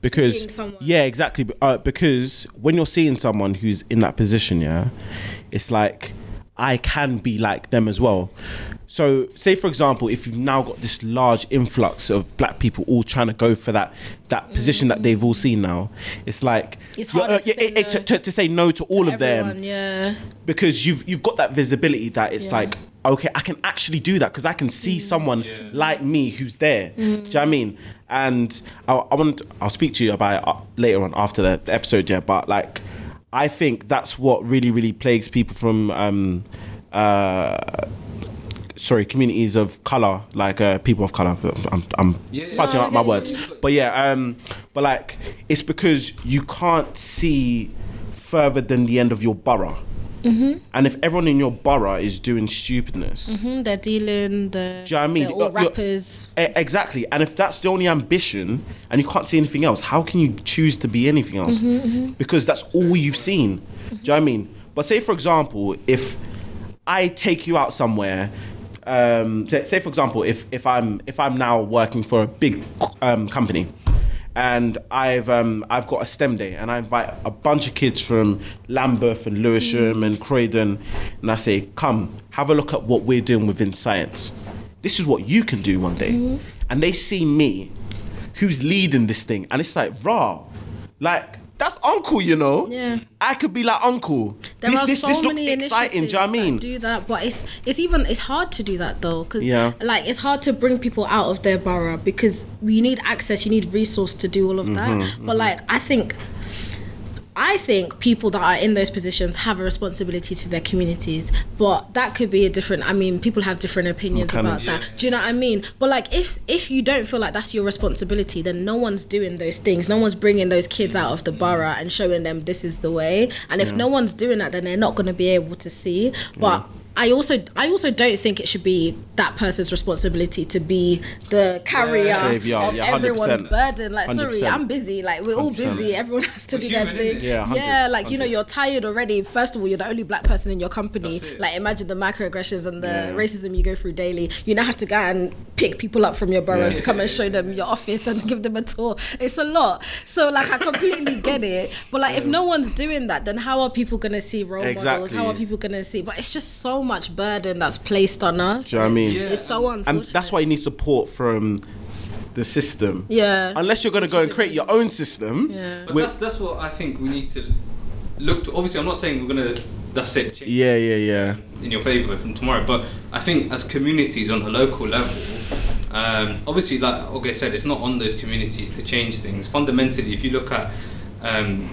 Because yeah, exactly. Uh, because when you're seeing someone who's in that position, yeah, it's like I can be like them as well. So, say for example, if you've now got this large influx of black people all trying to go for that that position that they've all seen now, it's like It's harder uh, to yeah, say it- it- no to, to say no to all of them yeah because you've you've got that visibility that it's Yeah. like okay I can actually do that because I can see Mm. someone Yeah. like me who's there. Do you know what I mean? And I, I want I'll speak to you about it uh, later on after the, the episode, yeah. But like, I think that's what really really plagues people from um uh sorry communities of color like uh people of color. I'm I'm Yeah, yeah. fudging No, I up my you. words, but yeah um but like it's because you can't see further than the end of your borough. Mm-hmm. And if everyone in your borough is doing stupidness, Mhm, they're dealing the Do you know I mean? all You're- you're- rappers E- Exactly. And if that's the only ambition and you can't see anything else, how can you choose to be anything else? Because that's all you've seen. Do you know what I mean? But say, for example, if I take you out somewhere, um, say, say for example, if, if I'm if I'm now working for a big um, company, and I've um, I've got a STEM day, and I invite a bunch of kids from Lambeth and Lewisham and Croydon, and I say, come have a look at what we're doing within science. This is what you can do one day, and they see me, who's leading this thing, and it's like raw, like. That's uncle, you know. Yeah. I could be like uncle. There this are this, so this looks many exciting. Do you know what I mean? that do that, but it's it's even it's hard to do that though, because Yeah. like it's hard to bring people out of their borough because you need access, you need resource to do all of that. Mm-hmm, But like I think. I think people that are in those positions have a responsibility to their communities, but that could be a different. I mean, people have different opinions kind of- about that. Do you know what I mean? But like, if if you don't feel like that's your responsibility, then no one's doing those things. No one's bringing those kids out of the borough and showing them this is the way. And if no one's doing that, then they're not going to be able to see. But mm. I also I also don't think it should be that person's responsibility to be the carrier Savior, of yeah, 100%. everyone's burden. Like, sorry, 100%. I'm busy. Like, we're all 100%. busy. Everyone has to We're do their thing. Yeah, yeah, like you know, you're tired already. First of all, you're the only black person in your company. Like, imagine the microaggressions and the Yeah. racism you go through daily. You now have to go and pick people up from your borough Yeah. to come and show them your office and give them a tour. It's a lot. So, like, I completely get it. But like, if no one's doing that, then how are people gonna see role models? How are people gonna see? But it's just so much burden that's placed on us. Do you know what I mean? Yeah. It's so unfortunate. And that's why you need support from the system. Yeah. Unless you're gonna go and create your own system. Yeah. But that's that's what I think we need to look. To. Obviously, I'm not saying we're gonna. That's it. change yeah, yeah, yeah. in your favour from tomorrow. But I think as communities on a local level, um, obviously, like Oge said, it's not on those communities to change things. Fundamentally, if you look at um,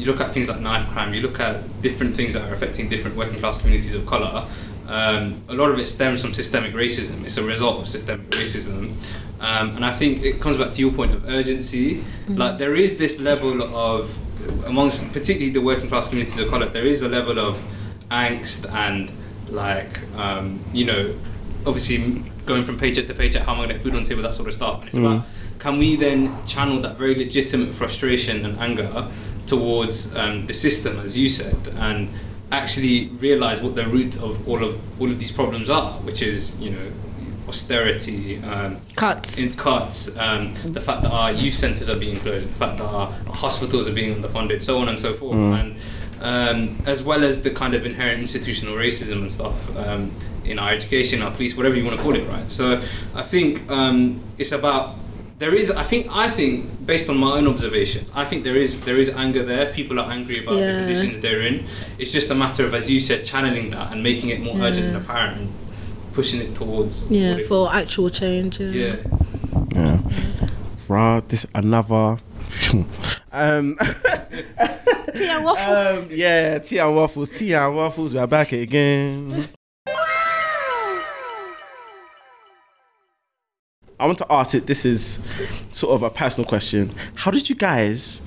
you look at things like knife crime, you look at different things that are affecting different working class communities of colour. Um, a lot of it stems from systemic racism. It's a result of systemic racism, um, and I think it comes back to your point of urgency. Like there is this level of amongst particularly the working class communities of colour, there is a level of angst and like um, you know obviously going from paycheck to paycheck how am I going to get food on the table that sort of stuff and it's about can we then channel that very legitimate frustration and anger towards um, the system as you said and actually realize what the root of all of all of these problems are which is you know austerity um, Cuts. in cuts, um, the fact that our youth centres are being closed, the fact that our hospitals are being underfunded, so on and so forth, and um, as well as the kind of inherent institutional racism and stuff um, in our education, our police, whatever you want to call it, right? So I think um, it's about there is. I think I think based on my own observations, I think there is there is anger there. People are angry about Yeah. the conditions they're in. It's just a matter of, as you said, channeling that and making it more urgent and apparent and pushing it towards Yeah, it for is. actual change. yeah. Yeah. Right, this another. um, Tea and waffle. um, yeah, tea and waffles, tea and waffles. We're back again. I want to ask it. This is sort of a personal question. How did you guys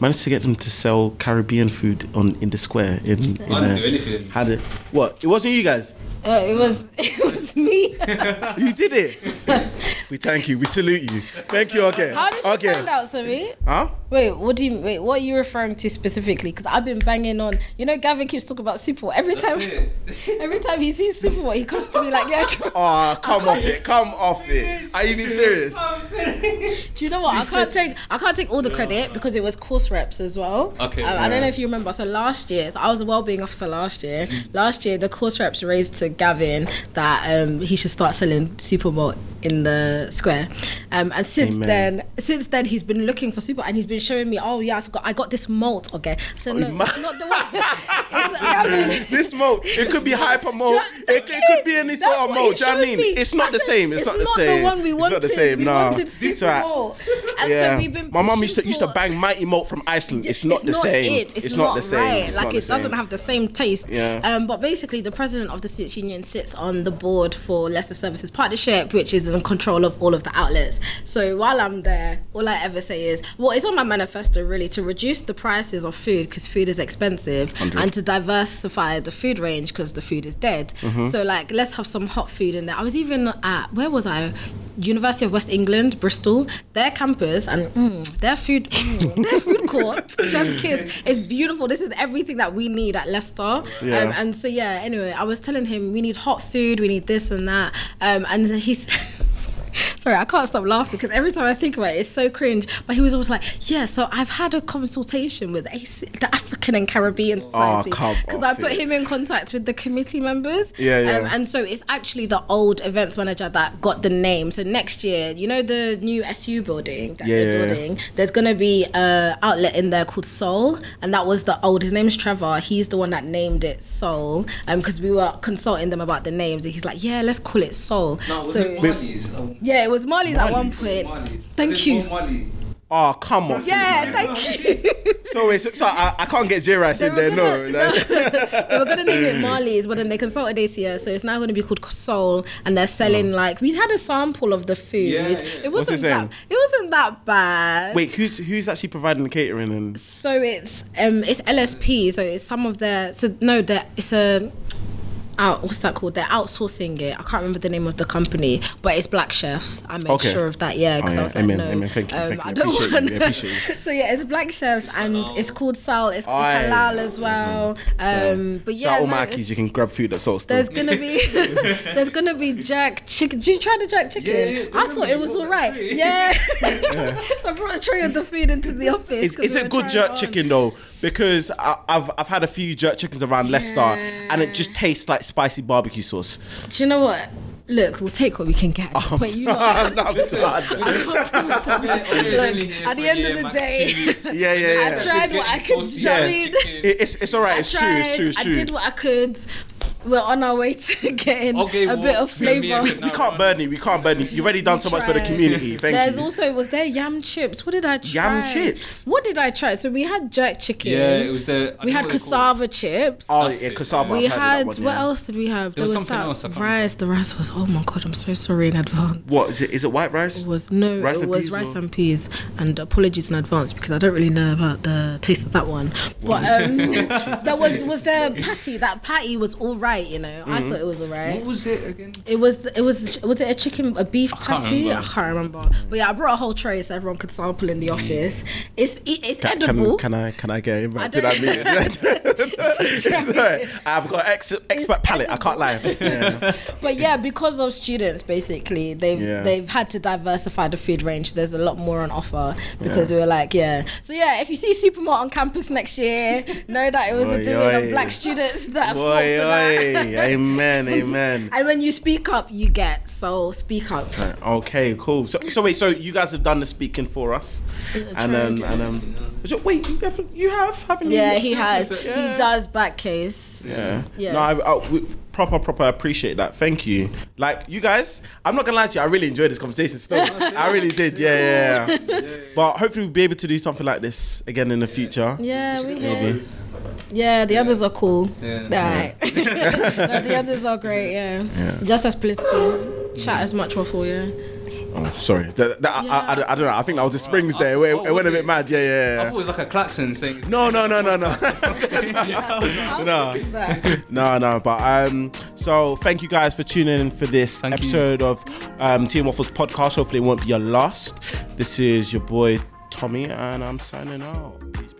manage to get them to sell Caribbean food on in the square? In, in I didn't uh, do anything. How did what? It wasn't you guys. Uh, it was it was me. You did it. we thank you. We salute you. Thank you again. How did you okay. find out, Sami? Huh? Wait, what do you wait? What are you referring to specifically? Because I've been banging on. You know, Gavin keeps talking about Supermalt every time. Every time he sees Supermalt, he comes to me like, "Yeah, Oh, come off it. Come off it. Are you being serious? do you know what? I can't take I can't take all the credit because it was course reps as well. Okay. Um, I don't know if you remember. So last year, so I was a well-being officer last year. Last year, the course reps raised to Gavin that um, he should start selling Supermalt in the square. Um, and since Amen. then, since then, he's been looking for super, and he's been showing me. Oh yeah, I got, I got this malt. Okay, so no, ma- it's not the one. it's, this malt, it could be hyper mode. It, it could be any sort of malt. Do you know what I mean? me. It's not I the said, same. It's, not the same. one we it's wanted. not the same. We no. wanted It's super alright. malt. And Yeah. so we've been. My mum used to used to bang Mighty Malt from Iceland. It's not the not same. It. It's, not, the same. Right. Like it doesn't have the same taste. Yeah. Um, but basically, the president of the Students' Union sits on the board for Leicester Services Partnership, which is in control of all of the outlets. So while I'm there, all I ever say is, well, it's on my manifesto really to reduce the prices of food because food is expensive, and to diversify the food range because the food is dead. Mm-hmm. So like, let's have some hot food in there. I was even at where was I? University of West England, Bristol. Their campus and mm, their food, mm, their food court, Chef's Kiss, is beautiful. This is everything that we need at Leicester. Yeah. Um, and so yeah. Anyway, I was telling him we need hot food, we need this and that. Um, and he's. Sorry, I can't stop laughing because every time I think about it, it's so cringe. But he was always like, "Yeah, so I've had a consultation with AC, the African and Caribbean Society come because I put it. him in contact with the committee members. Yeah, yeah. Um, and so it's actually the old events manager that got the name. So next year, you know the new SU building that Yeah, they're yeah, yeah. building. There's gonna be a outlet in there called Soul, and that was the old. His name's Trevor. He's the one that named it Soul. Um, because we were consulting them about the names, and he's like, "Yeah, let's call it Soul." No, was so it Marley's? Oh, yeah, it was Marley's, at one point. Marley's. Thank you. Bob Marley? Oh, come on. Yeah, thank you. So wait, so, so I, I can't get J Rice in there. No. gonna- like- they were gonna name it Marley's, but then they consulted this year, so it's now gonna be called Soul, and they're selling like we had a sample of the food. Yeah, yeah. It What's it wasn't saying? that. It wasn't that bad. Wait, who's who's actually providing the catering and? So it's um it's LSP, so it's some of their so no, that it's a out what's that called? They're outsourcing it. I can't remember the name of the company, but it's black chefs. I made Okay. sure of that, yeah, because Oh, I was like, Amen, no, um, amen. Thank you, thank. I I don't appreciate want. you, you. so yeah, it's black chefs and it's called Soul. It's, it's halal as well. Um, but yeah, Shout out all no, my it's- keys. You can grab food at Soul Store. there's gonna be there's gonna be jerk chicken. Did you try the jerk chicken? Yeah, yeah, I thought it was alright. tray. Yeah. so I brought a tray of the food into the office. It's, 'cause it's we a good trying jerk chicken though because I, I've I've had a few jerk chickens around Leicester and it just tastes like spicy barbecue sauce. Do you know what? Look, we'll take what we can get at this oh, point. You know. No, I'm done. Look, at the end of the day, yeah, yeah, yeah. I tried what I could. Saucy do you know what I Yeah. mean? It's it's all right. It's true. It's true. It's I did what I could. We're on our way to getting Okay, a well, bit of send me a flavour. good we can't burn you. We can't burn you. You've already done so much for the community. Thank you. There's you. also was there yam chips. What did I try? Yam chips? What did I try? So we had jerk chicken. Yeah, it was the. I we had know what they're called. cassava chips. oh That's yeah, it. cassava. we I've heard of that had one, what yeah. else did we have? There was was something that else, rice. The rice was oh my god, I'm so sorry in advance. What is it? Is it white rice? It was no, Rice it was peas rice or- and peas. And apologies in advance because I don't really know about the taste of that one. But um, that was was the patty. That patty was all right. You know, I Mm-hmm. thought it was all right. What was it again? It was it was was it a chicken a beef can't patty? remember. I can't remember. But yeah, I brought a whole tray so everyone could sample in the office. It's it's Can, edible. can, can I can I get invited to don't- that meeting? Sorry, I've got ex, expert palate. I can't lie. Yeah. but yeah, because of students, basically, they've Yeah. they've had to diversify the food range. There's a lot more on offer because we were like, yeah. So yeah, if you see Supermalt on campus next year, know that it was the doing oi. of black students that fought Boy, for that. oi. Amen, amen. And when you speak up, you get. So speak up. Okay, cool. So, so wait, so you guys have done the speaking for us, and um, and um, so wait, you have, you have haven't you? Yeah, he has. Yeah. He does back case. Yeah. Yes. No, I, I, we, proper, proper appreciate that. Thank you. Like you guys, I'm not gonna lie to you. I really enjoyed this conversation. Still, I really did. Yeah, yeah, yeah. But hopefully we'll be able to do something like this again in the future. Yeah, we Maybe. have. Yeah, the others are cool. Yeah. Right. no, the others are great. Yeah. Just as political. Chat as much waffle. Yeah. Oh, sorry. That, that, I, I, I, don't- I don't know. I think that was the springs there. It, went- it went a bit mad. Yeah, I yeah. thought yeah. it was like a klaxon saying. No, no, no, no, no. No. sick is that? No, no, but um, so thank you guys for tuning in for this Thank you. episode of um, Tea and Waffles podcast. Hopefully, it won't be your last. This is your boy Tommy, and I'm signing out. Peace,